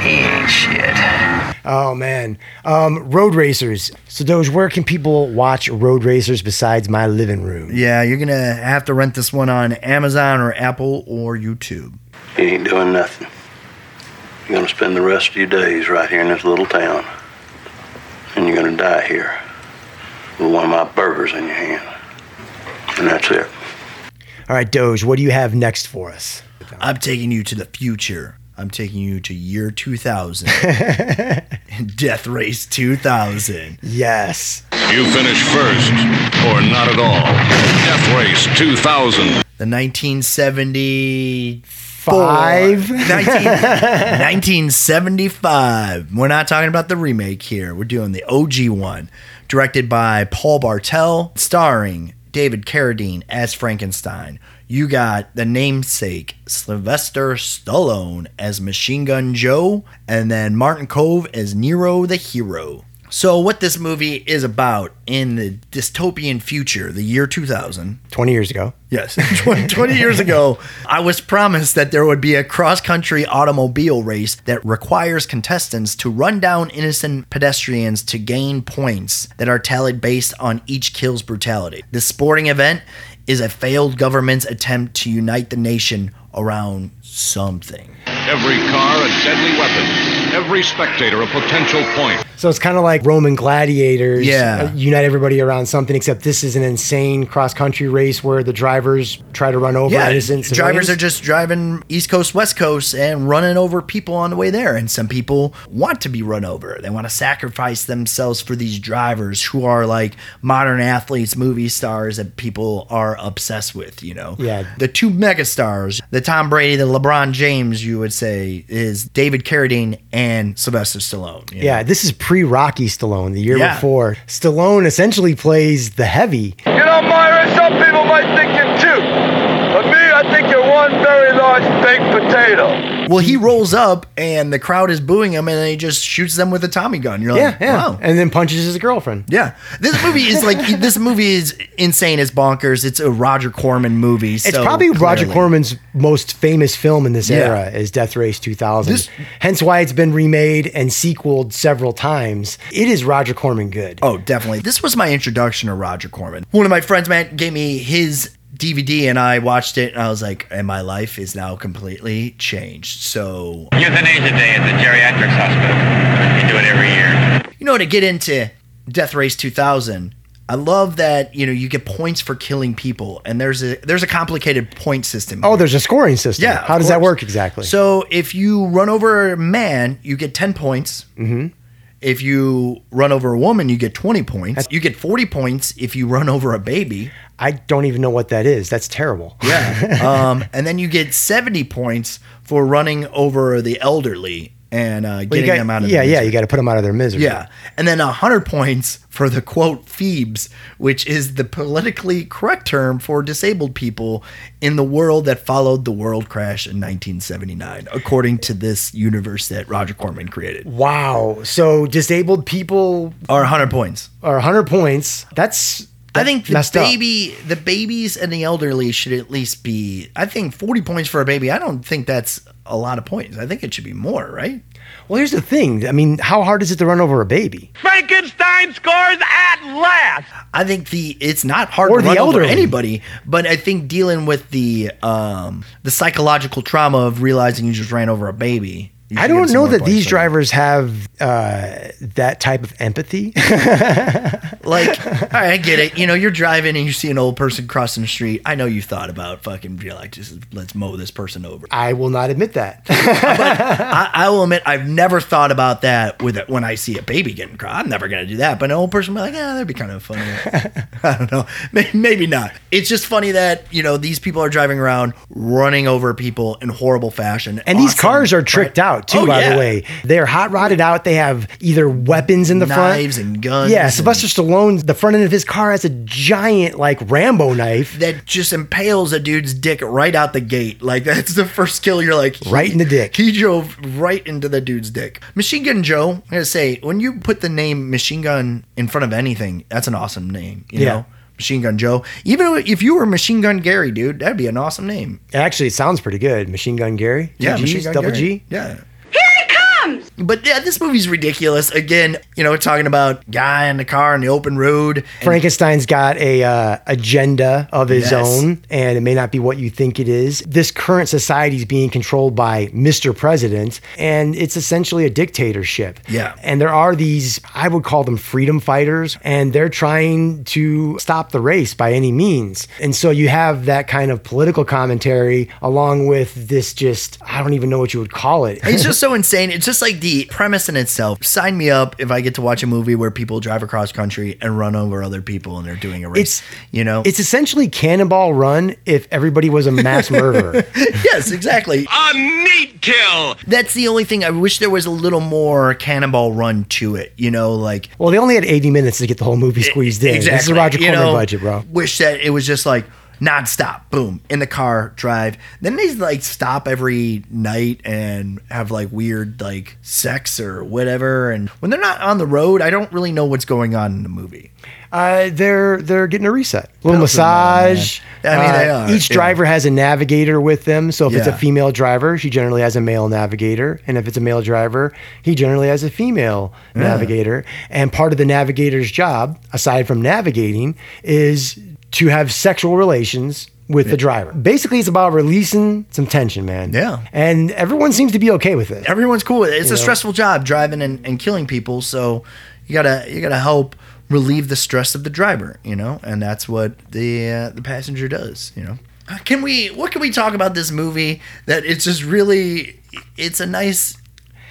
He ain't shit. oh man, um, Road Racers. So, Doge, where can people watch Road Racers besides my living room? Yeah, you're going to have to rent this one on Amazon or Apple or YouTube. You ain't doing nothing. You're gonna spend the rest of your days right here in this little town. And you're gonna die here with one of my burgers in your hand. And that's it. All right, Doge, what do you have next for us? I'm taking you to the future. I'm taking you to year 2000. <laughs> Death Race 2000. Yes. You finish first, or not at all. Death Race 2000. The 1970. Five? 19, <laughs> 1975. We're not talking about the remake here. We're doing the OG one. Directed by Paul Bartel, starring David Carradine as Frankenstein. You got the namesake Sylvester Stallone as Machine Gun Joe, and then Martin Kove as Nero the Hero. So, what this movie is about in the dystopian future, the year 2000, 20 years ago. Yes, <laughs> 20, 20 years ago, I was promised that there would be a cross country automobile race that requires contestants to run down innocent pedestrians to gain points that are tallied based on each kill's brutality. This sporting event is a failed government's attempt to unite the nation around something. Every car a deadly weapon. Every spectator a potential point. So it's kind of like Roman gladiators. Yeah. uh, unite everybody around something, except this is an insane cross country race where the drivers try to run over Yeah, innocent drivers civilians. are just driving East Coast, West Coast, and running over people on the way there. And some people want to be run over. They want to sacrifice themselves for these drivers who are like modern athletes, movie stars that people are obsessed with. You know, Yeah. The two megastars, the Tom Brady, the LeBron James, you would say, is David Carradine and Sylvester Stallone. you know? Yeah, this is pre Rocky Stallone, the year Yeah. before. Stallone essentially plays the heavy. You know, Myra, some people might think you're cute. But me, I think you're one very large baked potato. Well, he rolls up and the crowd is booing him, and then he just shoots them with a Tommy gun. You're like, yeah, yeah. wow. And then punches his girlfriend. Yeah, this movie is like <laughs> this movie is insane. It's bonkers. It's a Roger Corman movie. It's so probably Roger. Corman's most famous film in this Yeah. era is Death Race 2000. This- Hence why it's been remade and sequeled several times. It is Roger Corman good. Oh, definitely. This was my introduction to Roger Corman. One of my friends, man, gave me his DVD, and I watched it, and I was like, and my life is now completely changed. So Euthanasia Day at the geriatrics hospital. You do it every year. you know, to get into Death Race 2000, I love that you know you get points for killing people, and there's a there's a complicated point system. Oh, there's a scoring system. Yeah, How of does that work exactly? So if you run over a man, you get 10 points. hmm If you run over a woman, you get 20 points. You get 40 points if you run over a baby. I don't even know what that is. That's terrible. Yeah. <laughs> um, and then you get 70 points for running over the elderly and uh, Well, getting got- them out of yeah, yeah, you got to put them out of their misery. Yeah. And then 100 points for the quote Phoebes, which is the politically correct term for disabled people in the world that followed the world crash in 1979, according to this universe that Roger Corman created. Wow. So disabled people Are 100 points. are 100 points. That's I think the messed up. baby, the babies and the elderly should at least be. I think forty points for a baby. I don't think that's a lot of points. I think it should be more, right? Well, here's the thing. I mean, how hard is it to run over a baby? Frankenstein scores at last. I think the it's not hard Or to the run over elderly. anybody, but I think dealing with the um the psychological trauma of realizing you just ran over a baby You I don't know that these drivers have uh, that type of empathy. <laughs> Like, all right, I get it. You know, you're driving and you see an old person crossing the street. I know you thought about fucking be like, just let's mow this person over. I will not admit that. <laughs> I, I will admit, I've never thought about that with it when I see a baby getting crossed. I'm never gonna do that. But an old person will be like, yeah, that'd be kind of funny. <laughs> I don't know, May- maybe not. It's just funny that you know these people are driving around running over people in horrible fashion, And these cars are right? tricked out too, Oh, by yeah. the way. They're hot rodded out. They have either weapons in the Knives front. Knives and guns Yeah, Sylvester Stallone, the front end of his car has a giant like Rambo knife. that just impales a dude's dick right out the gate. Like <laughs> that's the first kill. You're like he- Right in the dick. He drove right into the dude's dick. Machine Gun Joe. I gotta say, when you put the name Machine Gun in front of anything, that's an awesome name. You Yeah. know, Machine Gun Joe. Even if you were Machine Gun Gary, dude, that'd be an awesome name. Actually, it sounds pretty good. Machine Gun Gary. Two Yeah, Gs, Machine Gun double Gary. G. Yeah. But yeah, this movie's ridiculous. Again, you know, talking about guy in the car on the open road. Frankenstein's got a uh, agenda of his Yes. own, and it may not be what you think it is. This current society is being controlled by Mr. President, and it's essentially a dictatorship. Yeah. And there are these, I would call them freedom fighters, and they're trying to stop the race by any means. And so you have that kind of political commentary along with this just, I don't even know what you would call it. It's <laughs> just so insane. It's just like the premise in itself. Sign me up if I get to watch a movie where people drive across country and run over other people and they're doing a race. It's- you know. It's essentially Cannonball Run if everybody was a mass <laughs> murderer. yes, exactly. A neat kill. That's the only thing. I wish there was a little more Cannonball Run to it. You know, like Well, they only had 80 minutes to get the whole movie squeezed in. This is a Roger You Corman know, budget, bro. Wish that it was just like nonstop, boom, in the car, drive. Then they like stop every night and have like weird like sex or whatever. And when they're not on the road, I don't really know what's going on in the movie. Uh, they're they're getting a reset, a little Pedals to the metal, massage. man. I mean, they Uh, are, Each yeah. driver has a navigator with them. So if it's a female driver, she generally has a male navigator, and if it's a male driver, he generally has a female Yeah. navigator. And part of the navigator's job, aside from navigating, is to have sexual relations with the driver. Basically, it's about releasing some tension, man. Yeah. And everyone seems to be okay with it. Everyone's cool with it. It's You a know? stressful job driving and, and killing people, so you gotta you gotta help relieve the stress of the driver, you know, and that's what the uh, the passenger does, you know. Uh, Can we? What can we talk about this movie that it's just really? It's a nice.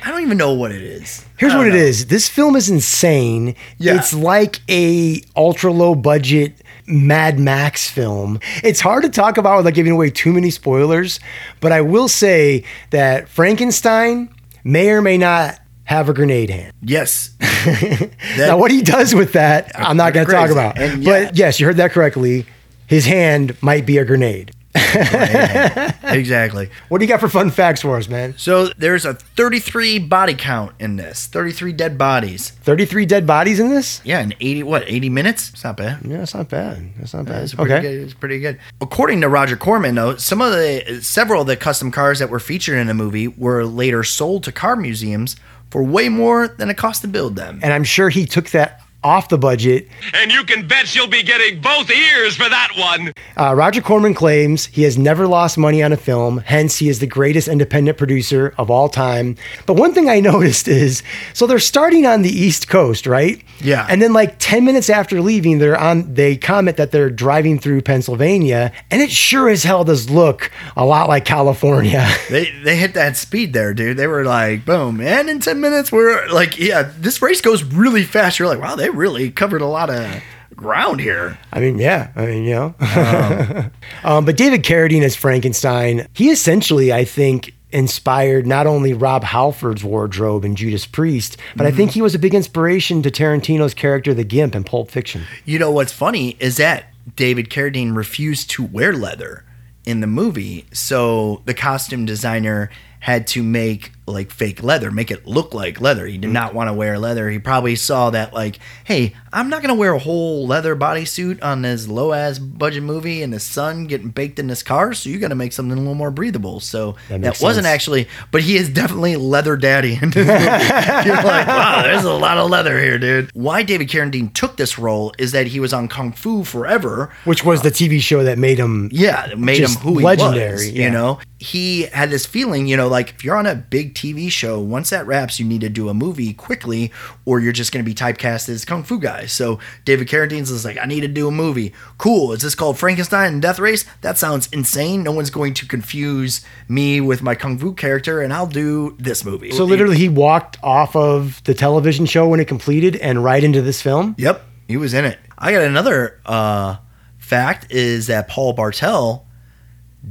I don't even know what it is. Here's I what don't it know. is. This film is insane. Yeah. It's like a ultra low budget Mad Max film. It's hard to talk about without giving away too many spoilers, but I will say that Frankenstein may or may not have a grenade hand. Yes. <laughs> now, what he does with that, I'm not going to talk about. And yeah. But yes, you heard that correctly. His hand might be a grenade. <laughs> exactly. What do you got for fun facts for us, man? So there's a 33 body count in this. 33 dead bodies. 33 dead bodies in this? Yeah, in 80 what? 80 minutes? It's not bad. Yeah, it's not bad. It's not bad. It's okay. good. It's pretty good. According to Roger Corman, though, some of the several of the custom cars that were featured in the movie were later sold to car museums for way more than it cost to build them. And I'm sure he took that off the budget And you can bet she'll be getting both ears for that one. Uh, Roger Corman claims he has never lost money on a film, hence, he is the greatest independent producer of all time. But one thing I <laughs> noticed is so they're starting on the East Coast, right? Yeah. And then, like 10 minutes after leaving, they're on, they comment that they're driving through Pennsylvania, and it sure as hell does look a lot like California. <laughs> They they hit that speed there, dude. They were like, boom, and in 10 minutes we're like, yeah, this race goes really fast. You're like, wow, they really covered a lot of ground here. I mean, yeah. I mean, you know. <laughs> um, but David Carradine as Frankenstein, he essentially, I think, inspired not only Rob Halford's wardrobe in Judas Priest, but I think he was a big inspiration to Tarantino's character, the Gimp, in Pulp Fiction. You know what's funny is that David Carradine refused to wear leather in the movie, so the costume designer had to make like fake leather, make it look like leather. He did mm-hmm. not want to wear leather. He probably saw that like, hey, I'm not gonna wear a whole leather bodysuit on this low ass budget movie in the sun getting baked in this car, so you got to make something a little more breathable. So That that, wasn't actually, but he is definitely leather daddy in this movie. You're like, wow, there's a lot of leather here, dude. Why David Carradine took this role is that he was on Kung Fu forever. Which was the TV show that made him Yeah, made him who he legendary, was. yeah. You know, he had this feeling, you know, like if you're on a big TV show. Once that wraps, you need to do a movie quickly, or you're just going to be typecast as kung fu guy. So David Carradine's is like, I need to do a movie. Cool. Is this called Frankenstein and Death Race? That sounds insane. No one's going to confuse me with my kung fu character, and I'll do this movie. So literally, he walked off of the television show when it completed and right into this film. Yep, he was in it. I got another uh, fact is that Paul Bartel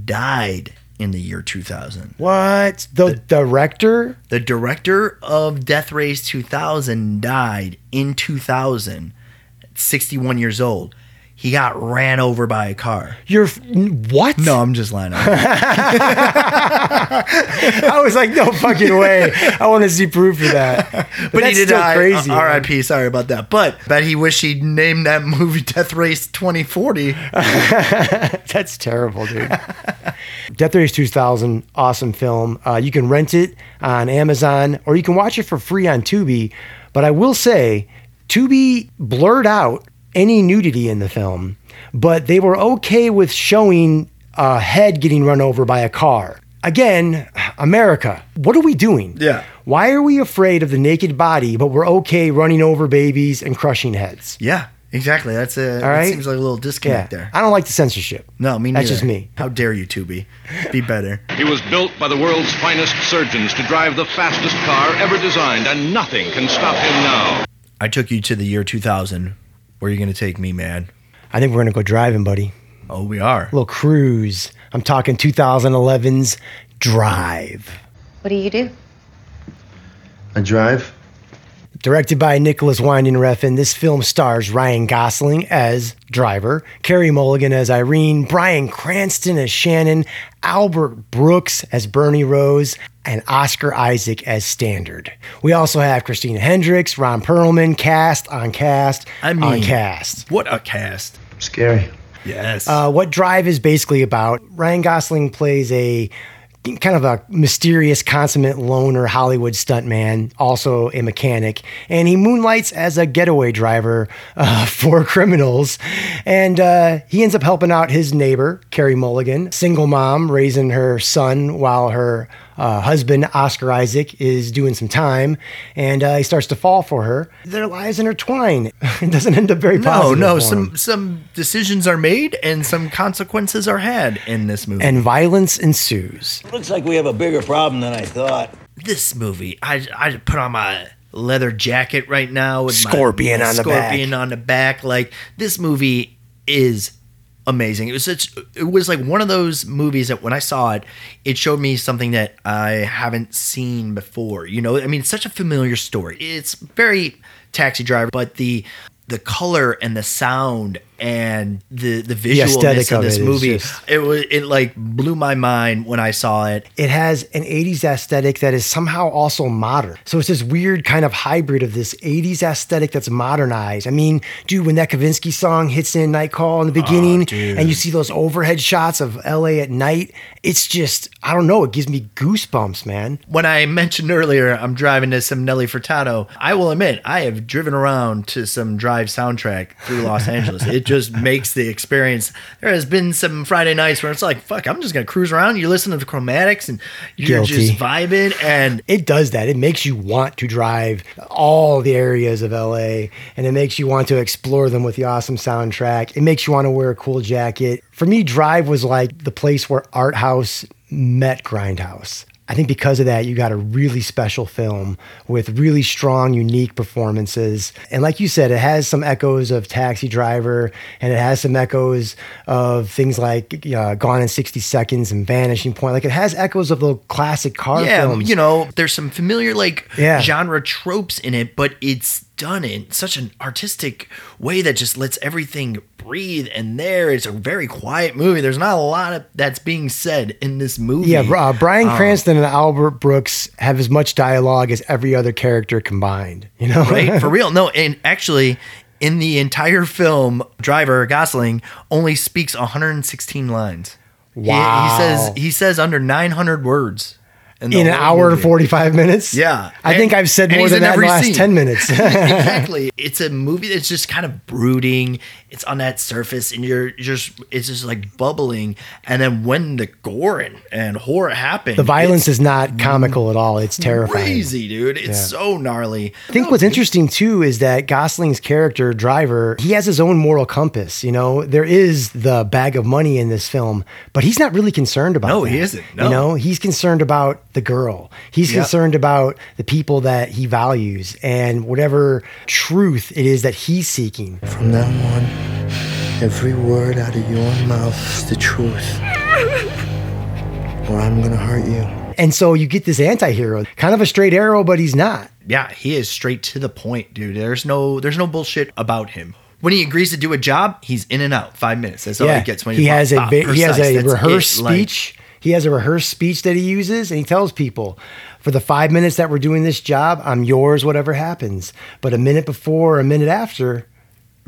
died in the year 2000. What? The, director? The director of Death Race 2000 died in 2000, at 61 years old. He got ran over by a car. You're what? No, I'm just lying. <laughs> <laughs> I was like, no fucking way. I want to see proof for that. But, but he did die. crazy. Uh, R.I.P. Sorry about that. But bet he wished he'd named that movie Death Race 2040. <laughs> That's terrible, dude. Death Race 2000, awesome film. Uh, you can rent it on Amazon or you can watch it for free on Tubi. But I will say, Tubi blurred out any nudity in the film, but they were okay with showing a head getting run over by a car. Again, America, what are we doing? Yeah. Why are we afraid of the naked body, but we're okay running over babies and crushing heads? Yeah, exactly. That's a. All that right. seems like a little disconnect there. I don't like the censorship. No, me neither. That's just me. How dare you, Tubi? Be better. He was built by the world's finest surgeons to drive the fastest car ever designed, and nothing can stop him now. I took you to the year 2000. Where are you going to take me, man? I think we're gonna go driving, buddy. Oh, we are. little cruise. I'm talking 2011's Drive. What do you do? I drive. Directed by Nicholas Winding Refn, this film stars Ryan Gosling as driver, Carey Mulligan as Irene, Bryan Cranston as Shannon, Albert Brooks as Bernie Rose, and Oscar Isaac as Standard. We also have Christina Hendricks, Ron Perlman, cast on cast I mean, on cast. What a cast. Scary. Yes. Uh, what Drive is basically about, Ryan Gosling plays a kind of a mysterious, consummate loner Hollywood stuntman, also a mechanic, and he moonlights as a getaway driver uh, <laughs> for criminals. And uh, he ends up helping out his neighbor, Carey Mulligan, single mom, raising her son while her uh, husband, Oscar Isaac, is doing some time, and uh, he starts to fall for her. Their lives intertwine. <laughs> it doesn't end up very no, positive. no. for Some him. some decisions are made and some consequences are had in this movie. And violence ensues. Looks like we have a bigger problem than I thought. this movie, I I put on my leather jacket right now with Scorpion my on the back scorpion back. on the back. Like this movie is amazing. It was such. It was like one of those movies that when I saw it, it showed me something that I haven't seen before. You know, I mean, it's such a familiar story. It's very Taxi Driver, but the the color and the sound and the the visualness of this movie, just- it was it like blew my mind when I saw it. It has an 80s aesthetic that is somehow also modern. So it's this weird kind of hybrid of this 80s aesthetic that's modernized. I mean, dude, when that Kavinsky song hits in Night Call in the oh, beginning and you see those overhead shots of LA at night, it's just, I don't know, it gives me goosebumps, man. when I mentioned earlier I'm driving to some Nelly Furtado, I will admit I have driven around to some Drive soundtrack through Los <laughs> Angeles. It just makes the experience. There has been some Friday nights where it's like, fuck, I'm just gonna cruise around. You listen to the chromatics and you're Guilty. just vibing and It does that. It makes you want to drive all the areas of LA and it makes you want to explore them with the awesome soundtrack. It makes you want to wear a cool jacket. For me, Drive was like the place where art house met Grindhouse. I think because of that, you got a really special film with really strong, unique performances. And like you said, it has some echoes of Taxi Driver and it has some echoes of things like uh, Gone in 60 Seconds and Vanishing Point. Like it has echoes of the classic car yeah, films. you know, there's some familiar like Yeah. genre tropes in it, but it's done in such an artistic way that just lets everything breathe. And there, it's a very quiet movie. There's not a lot of that's being said in this movie. Yeah, uh, Bryan Um, Cranston and Albert Brooks have as much dialogue as every other character combined. You know, right? <laughs> For real. No, and actually, in the entire film, Driver Gosling only speaks 116 lines. He- Wow. He, says he says under 900 words. In, in an whole hour and 45 minutes. Yeah. I think I've said more than that in the every last scene. 10 minutes. <laughs> exactly. It's a movie that's just kind of brooding. It's on that surface, and you're just it's just like bubbling. And then when the gore and, and horror happen, the violence is not comical at all. It's terrifying. crazy, dude. It's Yeah. so gnarly. I think what's interesting too is that Gosling's character, Driver, he has his own moral compass. You know, there is the bag of money in this film, but he's not really concerned about No, that. he isn't. No. You know, he's concerned about the girl. He's Yep. concerned about the people that he values and whatever truth it is that he's seeking. From now on, every word out of your mouth is the truth. Or I'm gonna hurt you. And so you get this anti-hero, kind of a straight arrow, but he's not. Yeah, he is straight to the point, dude. There's no there's no bullshit about him. When he agrees to do a job, he's in and out. Five minutes. That's all yeah, he gets. When he he's has a ah, bop, va- he has precise. a That's rehearsed it. Like, speech. He has a rehearsed speech that he uses, and he tells people, "For the five minutes that we're doing this job, I'm yours, whatever happens. But a minute before, or a minute after,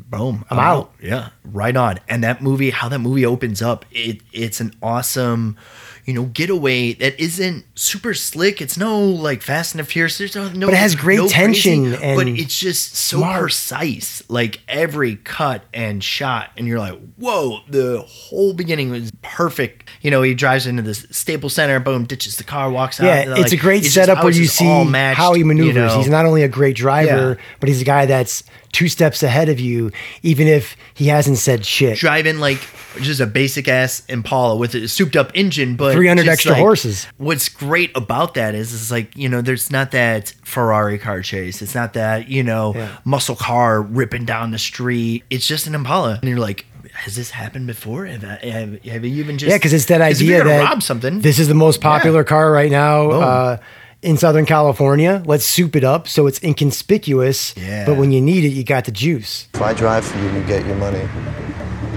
boom, I'm out." Yeah, right on. And that movie, how that movie opens up, it it's an awesome, you know, getaway that isn't super slick. It's no like Fast and the Furious. There's no, no But it has great no tension crazy, but it's just so smart. precise. Like every cut and shot, and you're like, whoa! The whole beginning was perfect. You know, he drives into the Staples Center, boom, ditches the car, walks out. Yeah, it's a great it's setup where you see matched, how he you maneuvers. know? He's not only a great driver, Yeah. but he's a guy that's two steps ahead of you, even if he hasn't said shit. driving like just a basic ass Impala with a souped up engine, but 300 just, extra like, horses. What's great about that is, is like you know, there's not that Ferrari car chase. It's not that you know muscle car ripping down the street. It's just an Impala, and you're like. Has this happened before? Have, I, have, have you even just yeah, because it's that idea that rob something. this is the most popular car right now uh, in Southern California. Let's soup it up so it's inconspicuous. Yeah. But when you need it, you got the juice. If I drive for you, you get your money.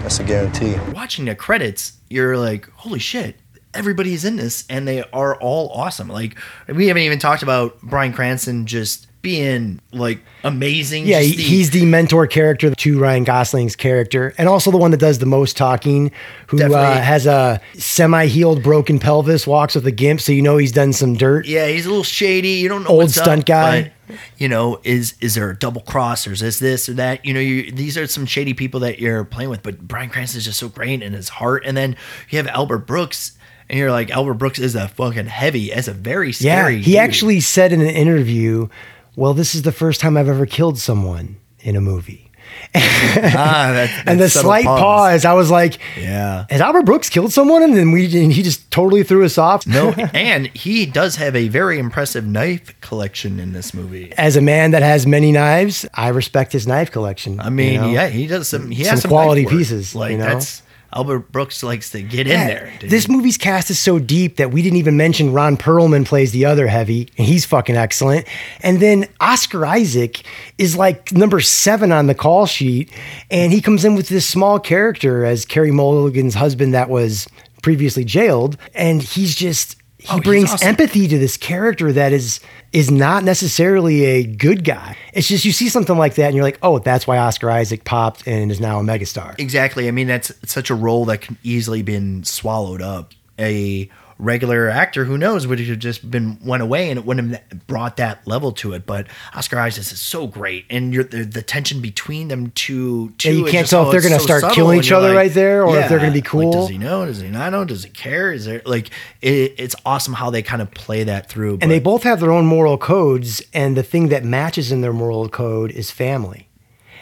That's a guarantee. watching the credits, you're like, holy shit, everybody's in this and they are all awesome. Like, we haven't even talked about Bryan Cranston just being like amazing. Yeah, he, the- he's the mentor character to Ryan Gosling's character, and also the one that does the most talking. Who uh, has a semi-healed, broken pelvis, walks with a gimp, so you know he's done some dirt. yeah, he's a little shady. You don't know Old what's stunt up, guy. but, you know, is is there a double cross or is this this or that? You know, you these are some shady people that you're playing with. But Bryan Cranston is just so great in his heart. And then you have Albert Brooks, and you're like, Albert Brooks is a fucking heavy, as a very Yeah, scary. he dude. actually said in an interview, "Well, this is the first time I've ever killed someone in a movie." <laughs> ah, and the slight pause. I was like, Yeah. "Has Albert Brooks killed someone?" And then we and he just totally threw us off. No, <laughs> and he does have a very impressive knife collection in this movie. As a man that has many knives, I respect his knife collection. I mean, you know? yeah, he does some. He Some has some quality pieces, Like you know? that's Albert Brooks likes to get Yeah, in there. dude. This movie's cast is so deep that we didn't even mention Ron Perlman plays the other heavy, and he's fucking excellent. And then Oscar Isaac is like number seven on the call sheet, and he comes in with this small character as Carey Mulligan's husband that was previously jailed, and he's just he Oh, brings awesome. empathy to this character that is is not necessarily a good guy. It's just you see something like that, and you're like, oh, that's why Oscar Isaac popped and is now a megastar. Exactly. I mean, that's such a role that can easily been swallowed up. A regular actor who knows would have just been went away and it wouldn't have brought that level to it. But Oscar Isaac is so great, and you're, the, the tension between them two, two Yeah, you can't just- tell if oh, they're gonna so start killing each other like, right there, or if they're gonna be like, cool. does he know? Does he not know? Does he care? Is there like it, it's awesome how they kind of play that through. And they both have their own moral codes, and the thing that matches in their moral code is family.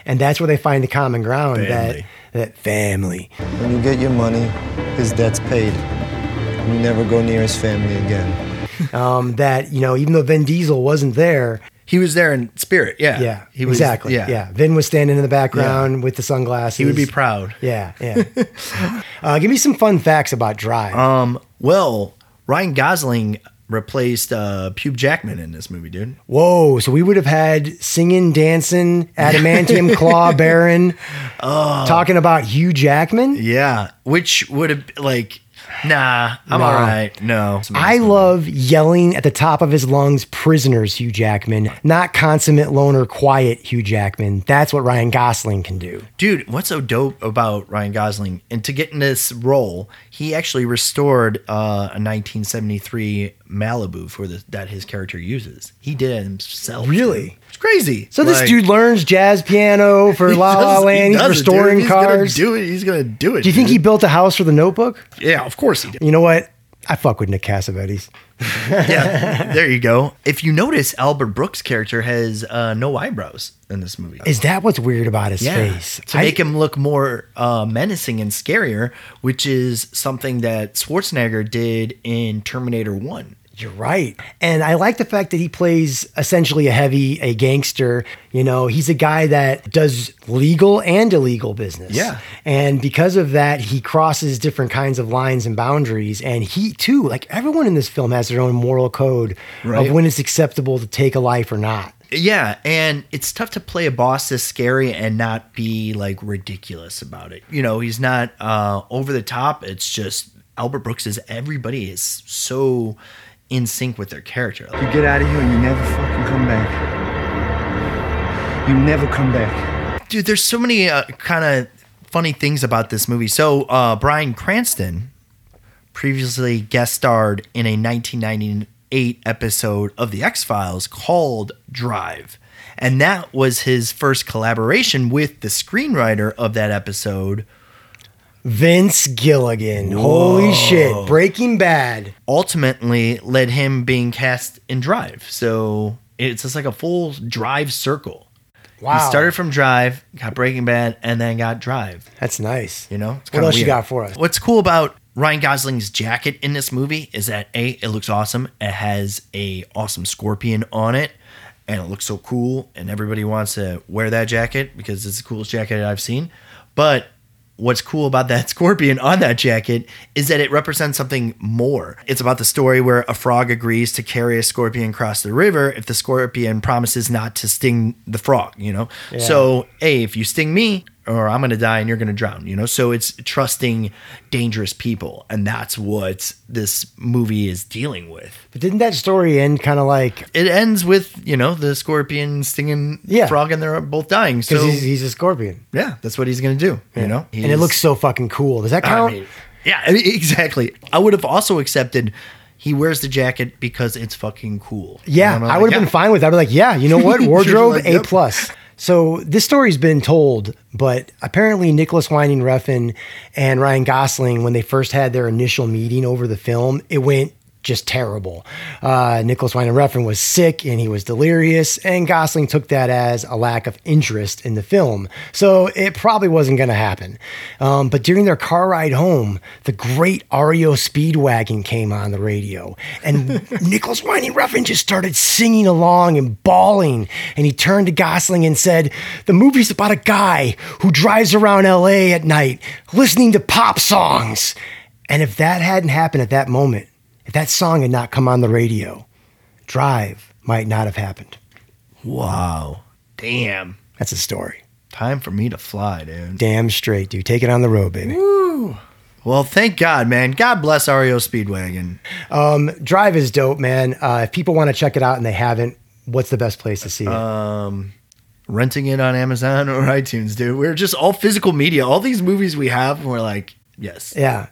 And that's where they find the common ground Family. that that family. When you get your money, his debt's paid. You never go near his family again. <laughs> Um, that you know, even though Vin Diesel wasn't there, he was there in spirit. Yeah, yeah, he was exactly. Yeah, Yeah. Vin was standing in the background with the sunglasses. He would be proud. Yeah, yeah. <laughs> uh, give me some fun facts about Drive. Um, well, Ryan Gosling replaced uh, Pube Jackman in this movie, dude. Whoa! So we would have had singing, dancing, adamantium <laughs> claw Baron, Oh. talking about Hugh Jackman. Yeah, which would have like Nah, I'm No. all right. No. I love yelling at the top of his lungs, prisoners, Hugh Jackman, not consummate loner, quiet Hugh Jackman. That's what Ryan Gosling can do. Dude, what's so dope about Ryan Gosling? And to get in this role, he actually restored uh, a 1973 Malibu for the, that his character uses. He did it himself. Really? Dude. It's crazy. So this Like, dude learns jazz piano for La La does- he Land. He's dude. restoring He's gonna do it. He's gonna do it. Do you think he built a house for the Notebook? Yeah, of course he did. You know what? I fuck with Nick Cassavetes. <laughs> yeah, <laughs> there you go. If you notice, Albert Brooks' character has uh, no eyebrows in this movie. Is that what's weird about his face? to I- make him look more uh, menacing and scarier, which is something that Schwarzenegger did in Terminator One. You're right. And I like the fact that he plays essentially a heavy, a gangster. You know, he's a guy that does legal and illegal business. Yeah. And because of that, he crosses different kinds of lines and boundaries. And he, too, like everyone in this film has their own moral code Right. of when it's acceptable to take a life or not. Yeah, and it's tough to play a boss this scary and not be like ridiculous about it. You know, he's not uh, over the top. It's just Albert Brooks is everybody is so in sync with their character. You get out of here and you never fucking come back. You never come back. dude there's so many uh, kind of funny things about this movie so uh, bryan cranston previously guest starred in a 1998 episode of the x-files called drive and that was his first collaboration with the screenwriter of that episode Vince Gilligan. Holy shit. Breaking Bad. ultimately led him being cast in drive so it's just like a full drive circle Wow. he started from drive got breaking bad and then got drive That's nice. You know, What else you got for us? What's cool about Ryan Gosling's jacket in this movie is that a it looks awesome. It has a awesome scorpion on it, and it looks so cool. And everybody wants to wear that jacket because it's the coolest jacket I've seen. But what's cool about that <laughs> scorpion on that jacket is that it represents something more. It's about the story where a frog agrees to carry a scorpion across the river if the scorpion promises not to sting the frog, you know? Yeah. So, hey, if you sting me, or I'm going to die and you're going to drown, you know? So it's trusting dangerous people. And that's what this movie is dealing with. But didn't that story end kind of like It ends with, you know, the scorpion stinging Yeah. frog and they're both dying. because So, he's, he's a scorpion? yeah, that's what he's going to do, you know? and it looks so fucking cool. Does that I count? mean, yeah, I <laughs> mean, exactly. I would have also accepted he wears the jacket because it's fucking cool. Yeah, I would have yeah. been fine with that. I'd be like, yeah, you know what? <laughs> Wardrobe like, A yep. So this story's been told, but apparently Nicholas Winding Refn and Ryan Gosling, when they first had their initial meeting over the film, it went just terrible. Uh, Nicholas Winding Refn was sick and he was delirious, and Gosling took that as a lack of interest in the film. So it probably wasn't going to happen. Um, but during their car ride home, the great REO Speedwagon came on the radio, and <laughs> Nicholas Winding Refn just started singing along and bawling. And he turned to Gosling and said, "The movie's about a guy who drives around LA at night listening to pop songs." And if that hadn't happened at that moment, if that song had not come on the radio, Drive might not have happened. Wow. Damn. That's a story. Time for me to fly, dude. Damn straight, dude. Take it on the road, baby. Woo. Well, thank God, man. God bless REO Speedwagon. Um, Drive is dope, man. Uh, if people want to check it out and they haven't, what's the best place to see it? Um, renting it on Amazon <laughs> or iTunes, dude. We're just all physical media. All these movies we have, we're like, yes. yeah.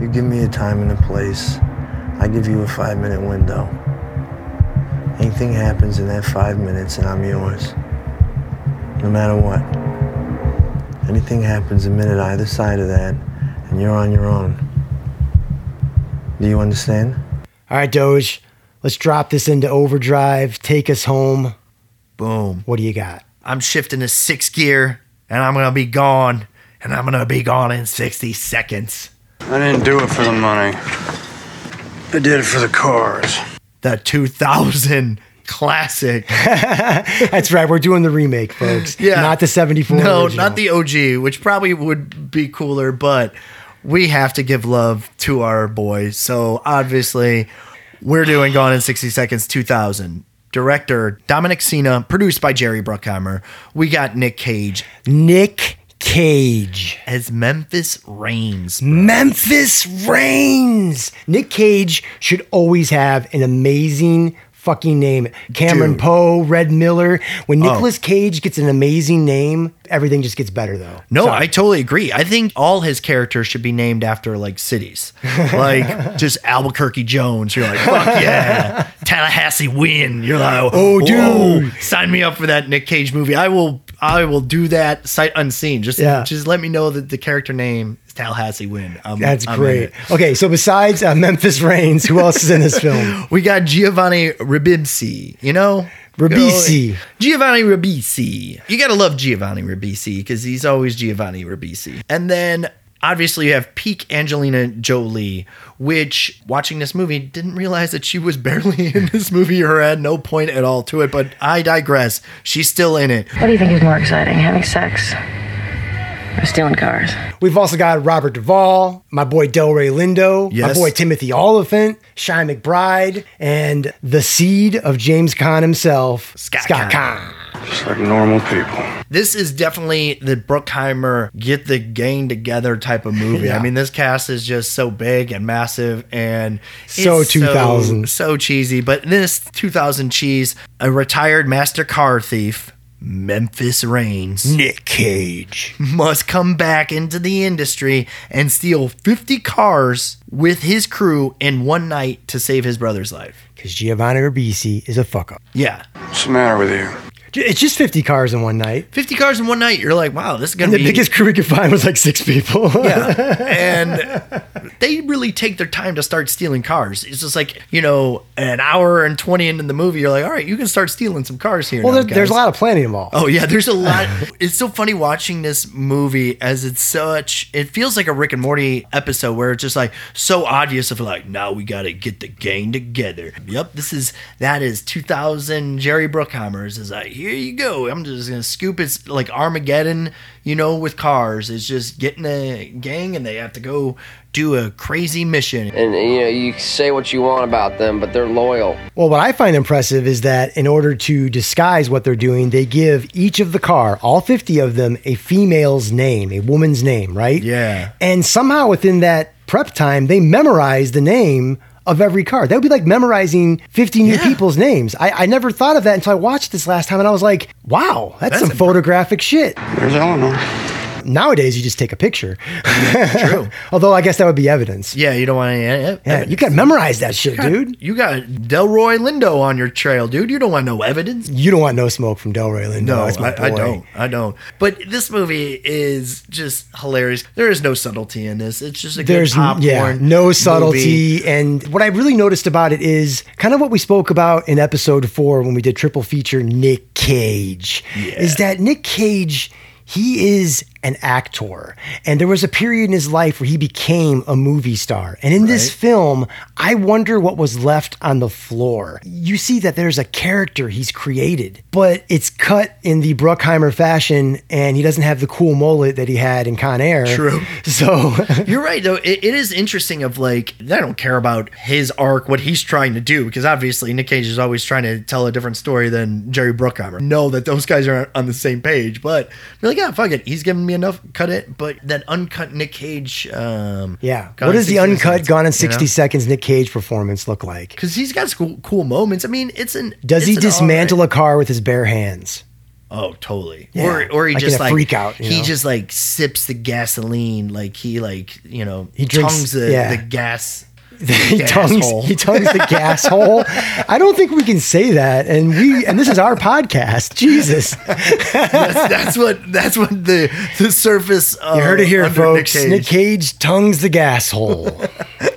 You give me a time and a place. I give you a five minute window. Anything happens in that five minutes and I'm yours. No matter what. Anything happens a minute either side of that and you're on your own. Do you understand? All right, Doge. Let's drop this into overdrive. Take us home. Boom. What do you got? I'm shifting to sixth gear and I'm going to be gone. And I'm going to be gone in 60 seconds. I didn't do it for the money. I did it for the cars. The 2000 <laughs> classic. <laughs> That's right. We're doing the remake, folks. Yeah. Not the 74. No, original. not the OG, which probably would be cooler, but we have to give love to our boys. So obviously, we're doing Gone in 60 Seconds 2000. Director Dominic Sena, produced by Jerry Bruckheimer. We got Nick Cage. Nick Cage. as Memphis Raines. Memphis Raines. Nick Cage should always have an amazing fucking name. Cameron Dude. Poe, Red Miller. When Oh. Cage gets an amazing name, everything just gets better though. No. I totally agree. I think all his characters should be named after like cities, <laughs> like just Albuquerque Jones. You're like, fuck <laughs> yeah, Tallahassee win. You're like, Oh, dude. sign me up for that Nick Cage movie. I will, I will do that sight unseen. Just, Yeah. just let me know that the character name Tallahassee win. I'm- That's I'm great. Okay, so besides uh, Memphis Raines, who else is in this film? <laughs> We got Giovanni Ribisi. You know. Ribisi. Giovanni Ribisi. You gotta love Giovanni Ribisi because he's always Giovanni Ribisi. And then obviously you have peak Angelina Jolie, which watching this movie didn't realize that she was <laughs> barely in this movie or had no point at all to it. But I digress. She's still in it. What do you think is more exciting, having sex or stealing cars? We've also got Robert Duvall, my boy Delroy Lindo, my boy Timothy Olyphant, Chi McBride, and the seed of James Caan himself, Scott, Caan. Just like normal people. This is definitely the Bruckheimer get the gang together type of movie. Yeah. I mean, this cast is just so big and massive and So it's 2000. so, so cheesy. But this 2000 cheese, a retired master car thief, Memphis Raines, Nick Cage, must come back into the industry and steal 50 cars with his crew in one night to save his brother's life. Because Giovanni Ribisi is a fuck up. Yeah. What's the matter with you? It's just 50 cars in one night. 50 cars in one night. You're like, wow, this is going to the be biggest crew we could find was like six people. yeah. <laughs> And they really take their time to start stealing cars. It's just like, you know, an hour and 20 into the movie, you're like, all right, you can start stealing some cars here. well, now, there, there's a lot of planning involved. Oh yeah, there's a <laughs> lot. it's so funny watching this movie as it's such. It feels like a Rick and Morty episode where it's just like so obvious of like now we got to get the gang together. Yep, this is that is 2000 Jerry Bruckheimer's is like here you go. I'm just gonna scoop. It's like Armageddon, you know, with cars. It's just getting a gang and they have to go do a crazy mission. And you know, you say what you want about them, but they're loyal. Well, what I find impressive is that in order to disguise what they're doing, they give each of the car, all 50 of them, a female's name, a woman's name, right? Yeah. And somehow within that prep time, they memorize the name of every car. That would be like memorizing 50 new people's names. I, I never thought of that until I watched this last time and I was like, wow, that's, That's some photographic shit. There's Eleanor. Nowadays, you just take a picture. Mm-hmm. True. <laughs> Although I guess that would be evidence. Yeah, you don't want any. Eh, eh, yeah, you got to memorize that shit, dude. You got Delroy Lindo on your trail, dude. You don't want no evidence. You don't want no smoke from Delroy Lindo. No, my I, I don't. I don't. But this movie is just hilarious. There is no subtlety in this. It's just a There's good popcorn. yeah, no subtlety. movie. And what I really noticed about it is kind of what we spoke about in episode four when we did triple feature Nick Cage. Is that Nick Cage? He is an actor. And there was a period in his life where he became a movie star. And in this film, I wonder what was left on the floor. You see that there's a character he's created, but it's cut in the Bruckheimer fashion, and he doesn't have the cool mullet that he had in Con Air. True. <laughs> So <laughs> You're right, though. It, it is interesting. Of like, I don't care about his arc, what he's trying to do, because obviously Nick Cage is always trying to tell a different story than Jerry Bruckheimer. Know that those guys are on the same page, but you're like, yeah, fuck it. He's giving me enough. Cut it. But that uncut Nick Cage. Um, Yeah. Gone what does the uncut Seconds, Gone in you 60 know? Seconds Nick Cage performance look like? Because he's got cool, cool moments. I mean, it's an. Does it's he an dismantle a car with his bare hands? Oh, totally. Yeah, Or or he like just like freak out, you he know? just like sips the gasoline, like he like you know He drinks- tongues the, yeah. the gas. <laughs> he tongues hole. he tongues the gas hole. <laughs> I don't think we can say that. And we and this is our podcast. Jesus. <laughs> that's, that's what that's what the the surface. Uh, You heard it here, folks. Nick Nick Cage. Cage tongues the gas hole.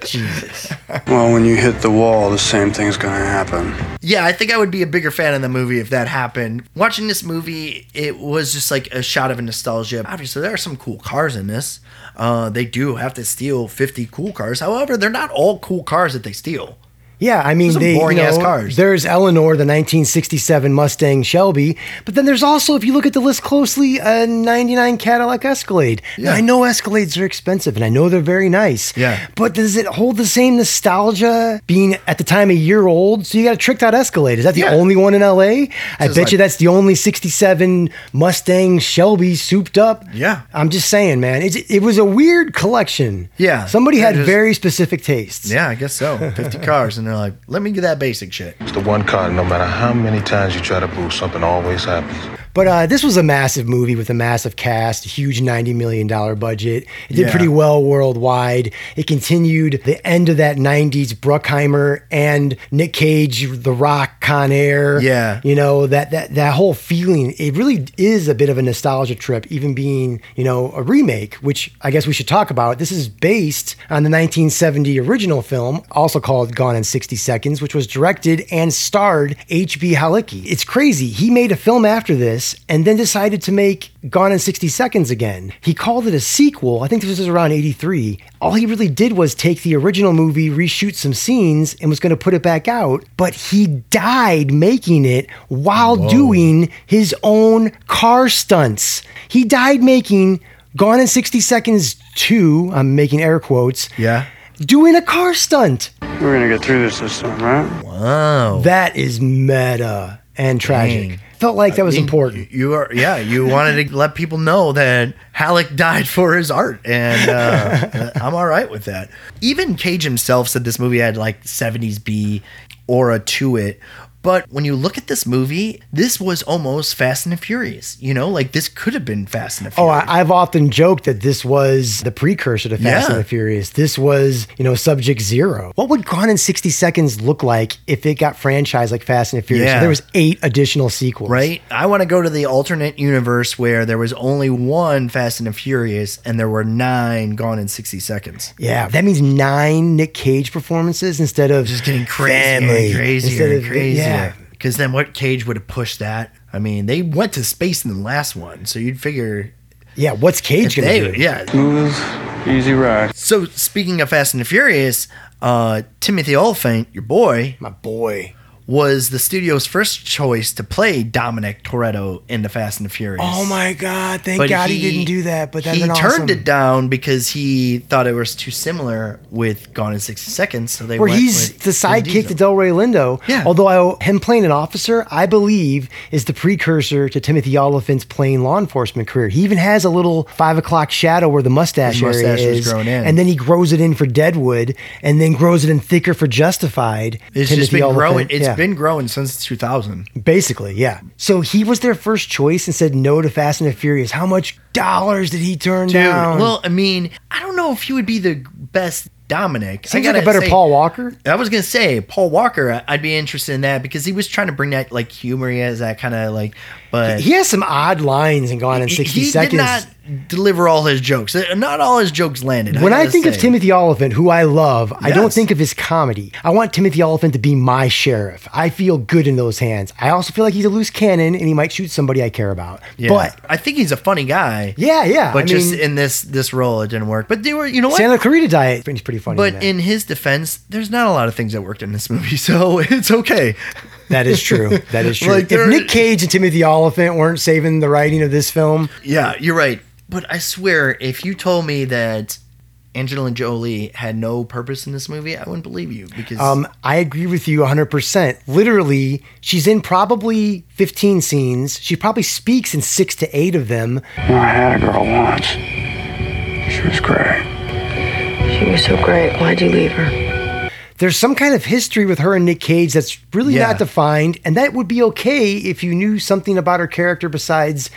Jesus. <laughs> Well, when you hit the wall, the same thing's gonna happen. Yeah, I think I would be a bigger fan of the movie if that happened. Watching this movie, it was just like a shot of nostalgia. Obviously, there are some cool cars in this. Uh, they do have to steal 50 cool cars. However, they're not all cool cars that they steal. Yeah, I mean, they, you boring-ass cars. There's Eleanor, the 1967 Mustang Shelby, but then there's also, if you look at the list closely, a 99 Cadillac Escalade. Now, Yeah. I know Escalades are expensive, and I know they're very nice. Yeah. But does it hold the same nostalgia being at the time a year old? So you got a tricked out Escalade. Is that the Yeah. only one in LA? I bet like- you that's the only 67 Mustang Shelby souped up. Yeah. I'm just saying, man. It's, it was a weird collection. Yeah. Somebody had It is- very specific tastes. Yeah, I guess so. 50 cars, and <laughs> they're like, let me get that basic shit. It's the one car, no matter how many times you try to boo, something always happens. But uh, this was a massive movie with a massive cast, a huge $90 million budget. It did Yeah. pretty well worldwide. It continued the end of that 90s Bruckheimer and Nick Cage, The Rock, Con Air. Yeah. You know, that, that, that whole feeling, it really is a bit of a nostalgia trip, even being, you know, a remake, which I guess we should talk about. This is based on the 1970 original film, also called Gone in 60 Seconds, which was directed and starred H.B. Halicki. It's crazy. He made a film after this and then decided to make Gone in 60 Seconds again. He called it a sequel. I think this was around 83. All he really did was take the original movie, reshoot some scenes, and was going to put it back out. But he died making it while doing his own car stunts. He died making Gone in 60 Seconds 2, I'm making air quotes, Yeah. doing a car stunt. We're gonna get through this this time, right? Wow. That is meta and tragic. Dang. Felt like that was I mean, important. You are, yeah. You wanted to let people know that Halicki died <laughs> for his art, and uh, <laughs> I'm all right with that. Even Cage himself said this movie had like 70s B aura to it. But when you look at this movie, this was almost Fast and the Furious. You know, like this could have been Fast and the Oh, Furious. I, I've often joked that this was the precursor to Fast Yeah. and the Furious. This was, you know, Subject Zero. What would Gone in 60 Seconds look like if it got franchised like Fast and the Furious? Yeah. There was eight additional sequels. Right? I want to go to the alternate universe where there was only one Fast and the Furious and there were nine gone in 60 seconds. Yeah, that means nine Nick Cage performances instead of Just getting crazy, family. and crazier Instead of- crazier. yeah. Because then what Cage would have pushed that? I mean, they went to space in the last one, so you'd figure. Yeah, what's Cage gonna they- do? Yeah. Smooth easy ride. So speaking of Fast and the Furious, uh, Timothy Olyphant, your boy, My boy. Was the studio's first choice to play Dominic Toretto in the Fast and the Furious. Oh my God! Thank But God he, didn't do that. But he turned awesome. it down because he thought it was too similar with Gone in 60 Seconds. So they where he's the sidekick to. Delroy Lindo. Yeah. Although I, him playing an officer, I believe, is the precursor to Timothy Olyphant's playing law enforcement career. He even has a little five o'clock shadow where the mustache, mustache area is, and then he grows it in for Deadwood, and then grows it in thicker for Justified. It's Timothy just been Olyphant, growing. It's yeah. Been growing since 2000. Basically, yeah. So he was their first choice and said no to Fast and the Furious. How much dollars did he turn Dude, down? well, I mean, I don't know if he would be the best Dominic. I seems like a better say- Paul Walker. I was gonna say Paul Walker. I- I'd be interested in that because he was trying to bring that like humor. He has that kind of like, but He has some odd lines in Gone in he- 60 he Seconds. did not deliver all his jokes. Uh, Not all his jokes landed. when I gotta think of. Timothy Olyphant, who I love, I don't think of his comedy. I want Timothy Olyphant to be my sheriff. I feel good in those hands. I also feel like he's a loose cannon and he might shoot somebody I care about. Yeah. But I think he's a funny guy. yeah, yeah. But I just mean, in this this role, it didn't work. But they were, you know what? Santa Clarita Diet is pretty funny. but in in his defense, there's not a lot of things that worked in this movie, <laughs> so it's okay. that is true. That is <laughs> true. Like, if Nick Cage and Timothy Olyphant weren't saving the writing of this film, Yeah, you're right. But I swear, if you told me that Angelina Jolie had no purpose in this movie, I wouldn't believe you because um, I agree with you 100%. Literally, she's in probably 15 scenes. She probably speaks in six to eight of them. You know, I had a girl once. She was great. She was so great. Why'd you leave her? there's some kind of history with her and Nick Cage that's really Yeah. not defined, and that would be okay if you knew something about her character besides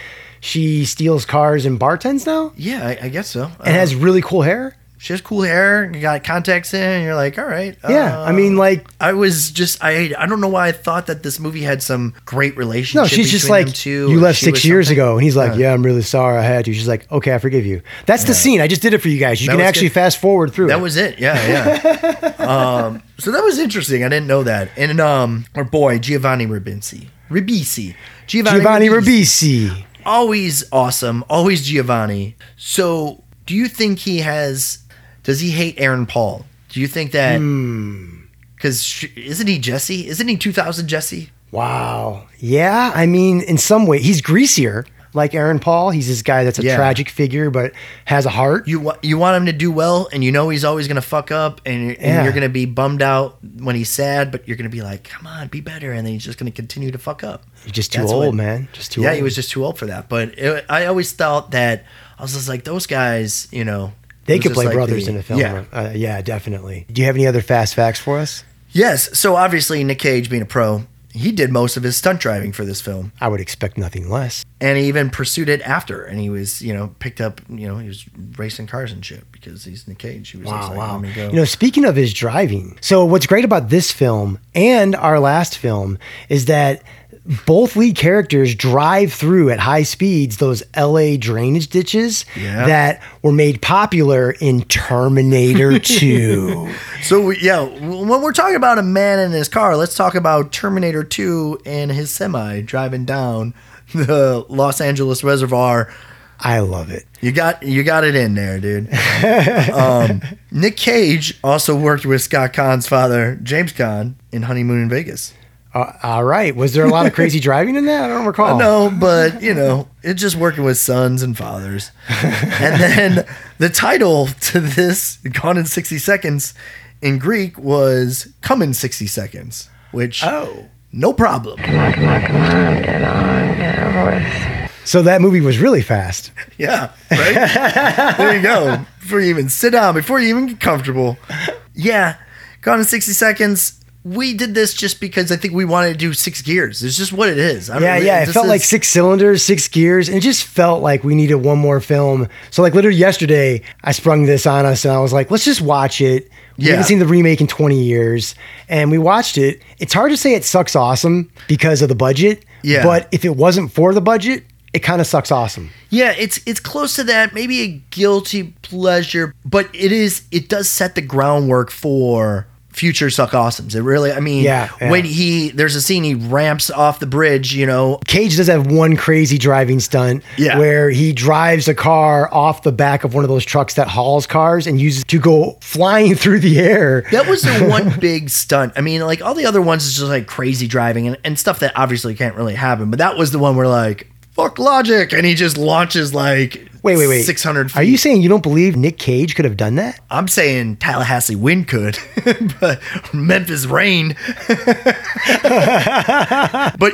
she steals cars and bartends now yeah, I, I guess so. and has really cool hair. she has cool hair, you got contacts in, and you're like, all right. Yeah, uh, I mean, like, I was just I I don't know why I thought that this movie had some great relationship. no, she's just between like, two, you or left she six was years something." ago, and he's like, Yeah. I'm really sorry I had to. She's like, okay, I forgive you. That's the scene. I just did it for you guys. You That can was actually good. fast forward through That it. was it. Yeah, yeah. <laughs> um, so that was interesting. I didn't know that. And um, our boy Giovanni Ribisi, Ribisi, Giovanni Ribisi. Always awesome, always Giovanni. So, do you think he has? Does he hate Aaron Paul? Do you think that? Hmm. Because isn't he Jesse? Isn't he 2000 Jesse? Wow. Yeah, I mean, in some way, he's greasier, like Aaron Paul. He's this guy that's a Yeah. tragic figure, but has a heart. You you want him to do well, and you know he's always gonna fuck up, and, and Yeah. you're gonna be bummed out when he's sad, but you're gonna be like, "Come on, be better," and then he's just gonna continue to fuck up. You're just too That's old, what- man. Just too yeah, old. he was just too old for that. But it, I always thought that I was just like those guys, you know. They could play like brothers the- in a film. Yeah. Uh, yeah, definitely. Do you have any other fast facts for us? Yes. So obviously Nick Cage being a pro, he did most of his stunt driving for this film. I would expect nothing less. And he even pursued it after, and he was, you know, picked up, you know, he was racing cars and shit because he's Nick Cage. He was Wow, like, wow. let me go. You know, speaking of his driving, so what's great about this film and our last film is that both lead characters drive through at high speeds those LA drainage ditches Yeah. that were made popular in Terminator <laughs> 2. So yeah, when we're talking about a man in his car, let's talk about Terminator 2 and his semi driving down the Los Angeles Reservoir. I love it. You got you got it in there, dude. <laughs> um, Nick Cage also worked with Scott Caan's father, James Caan, in Honeymoon in Vegas. Uh, all right. Was there a lot of crazy <laughs> driving in that? I don't recall. No, but you know, it's just working with sons and fathers. <laughs> and then the title to this, Gone in 60 Seconds, in Greek was Come in 60 Seconds, which, oh, no problem. Come on, come on, come on, get on, get over with. So that movie was really fast. Yeah, right? there you go. Before you even sit down, before you even get comfortable. Yeah, Gone in 60 Seconds. We did this just because I think we wanted to do six gears. It's just what it is. I Yeah, really- yeah. It felt like six cylinders, six gears, and it just felt like we needed one more film. So, like, literally yesterday, I sprung this on us and I was like, let's just watch it. We Yeah. haven't seen the remake in 20 years, and we watched it. It's hard to say it sucks awesome because of the budget. Yeah. But if it wasn't for the budget, it kind of sucks awesome. Yeah, it's it's close to that, maybe a guilty pleasure, but it is it does set the groundwork for future suck awesomes. It really, I mean, Yeah, yeah. when he there's a scene he ramps off the bridge, you know, Cage does have one crazy driving stunt Yeah. where he drives a car off the back of one of those trucks that hauls cars and uses to go flying <laughs> through the air. that was the one <laughs> big stunt. I mean, like all the other ones is just like crazy driving and, and stuff that obviously can't really happen, but that was the one where like fuck logic, and he just launches like Wait, wait, wait. six hundred. Are you saying you don't believe Nick Cage could have done that? I'm saying Tallahassee wind could, <laughs> but Memphis rain. <laughs> but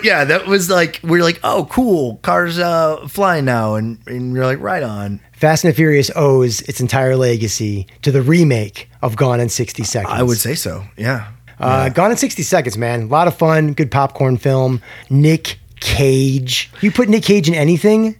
yeah, that was like we're like, oh, cool, cars uh, flying now, and and you're like, right on. Fast and the Furious owes its entire legacy to the remake of Gone in 60 Seconds. I would say so. Yeah. Uh, Gone in 60 Seconds, man. A lot of fun, good popcorn film. Nick Cage. You put Nick Cage in anything,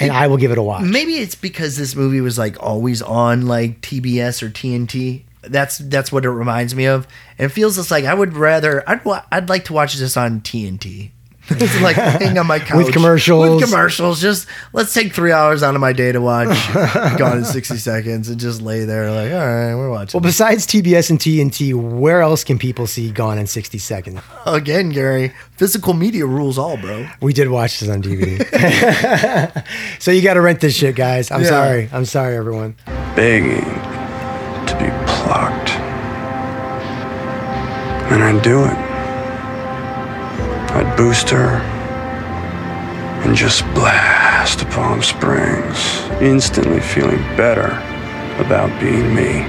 and I will give it a watch. Maybe it's because this movie was like always on like TBS or TNT. That's that's what it reminds me of. And it feels just like I would rather I'd wa- I'd like to watch this on TNT. It's like hang on my couch With commercials. With commercials, just let's take three hours out of my day to watch <laughs> Gone in sixty seconds and just lay there like, all right, we're watching. Well, besides TBS and TNT, where else can people see Gone in 60 Seconds? Again, Gary, physical media rules all, bro. We did watch this on DVD. <laughs> so you got to rent this shit, guys. I'm Yeah. sorry. I'm sorry, everyone. begging to be plucked. And I'd do it. I'd boost her and just blast to Palm Springs, instantly feeling better about being me.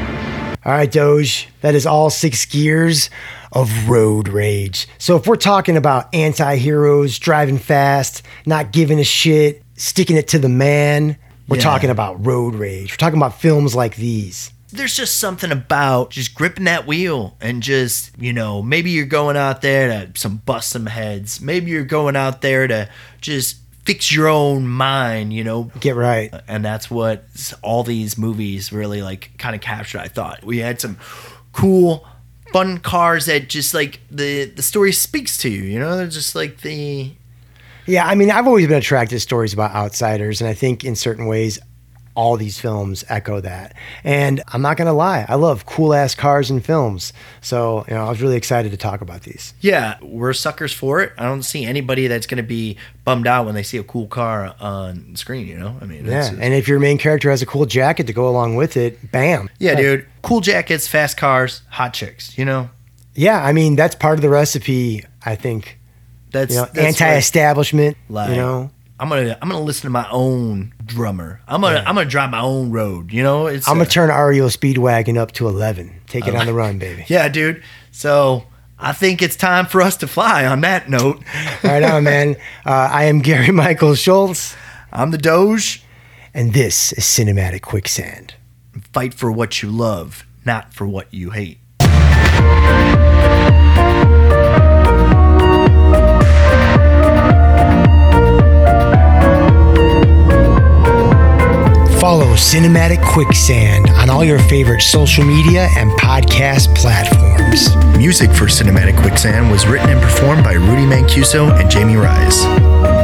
All right, Doge, that is all six gears of road rage. So if we're talking about anti heroes, driving fast, not giving a shit, sticking it to the man, we're Yeah. talking about road rage. We're talking about films like these. There's just something about just gripping that wheel and just you know maybe you're going out there to some bust some heads. Maybe you're going out there to just fix your own mind you know? Get right. and that's what all these movies really like kind of captured i thought. We had some cool fun cars that just like the the story speaks to you you know? They're just like the Yeah, I mean, I've always been attracted to stories about outsiders, and I think in certain ways, all these films echo that. And I'm not gonna lie, I love cool ass cars and films. So, you know, I was really excited to talk about these. yeah we're suckers for it i don't see anybody that's going to be bummed out when they see a cool car on screen you know i mean Yeah, it's- and if your main character has a cool jacket to go along with it, bam. Yeah, dude. Cool jackets, fast cars, hot chicks. You know, Yeah, I mean that's part of the recipe. I think. That's, you know, that's anti-establishment. Like, you know, I'm gonna I'm gonna listen to my own drummer. I'm gonna I'm gonna drive my own road. You know, it's I'm uh, gonna turn REO Speedwagon up to 11. Take it on the run, baby. yeah, dude. So I think it's time for us to fly. On that note, <laughs> right on, man. Uh, I am Gary <laughs> Michael Schultz. I'm the Doge, and this is Cinematic Quicksand. Fight for what you love, not for what you hate. Cinematic Quicksand on all your favorite social media and podcast platforms. Music for Cinematic Quicksand was written and performed by Rudy Mancuso and Jamie Rise.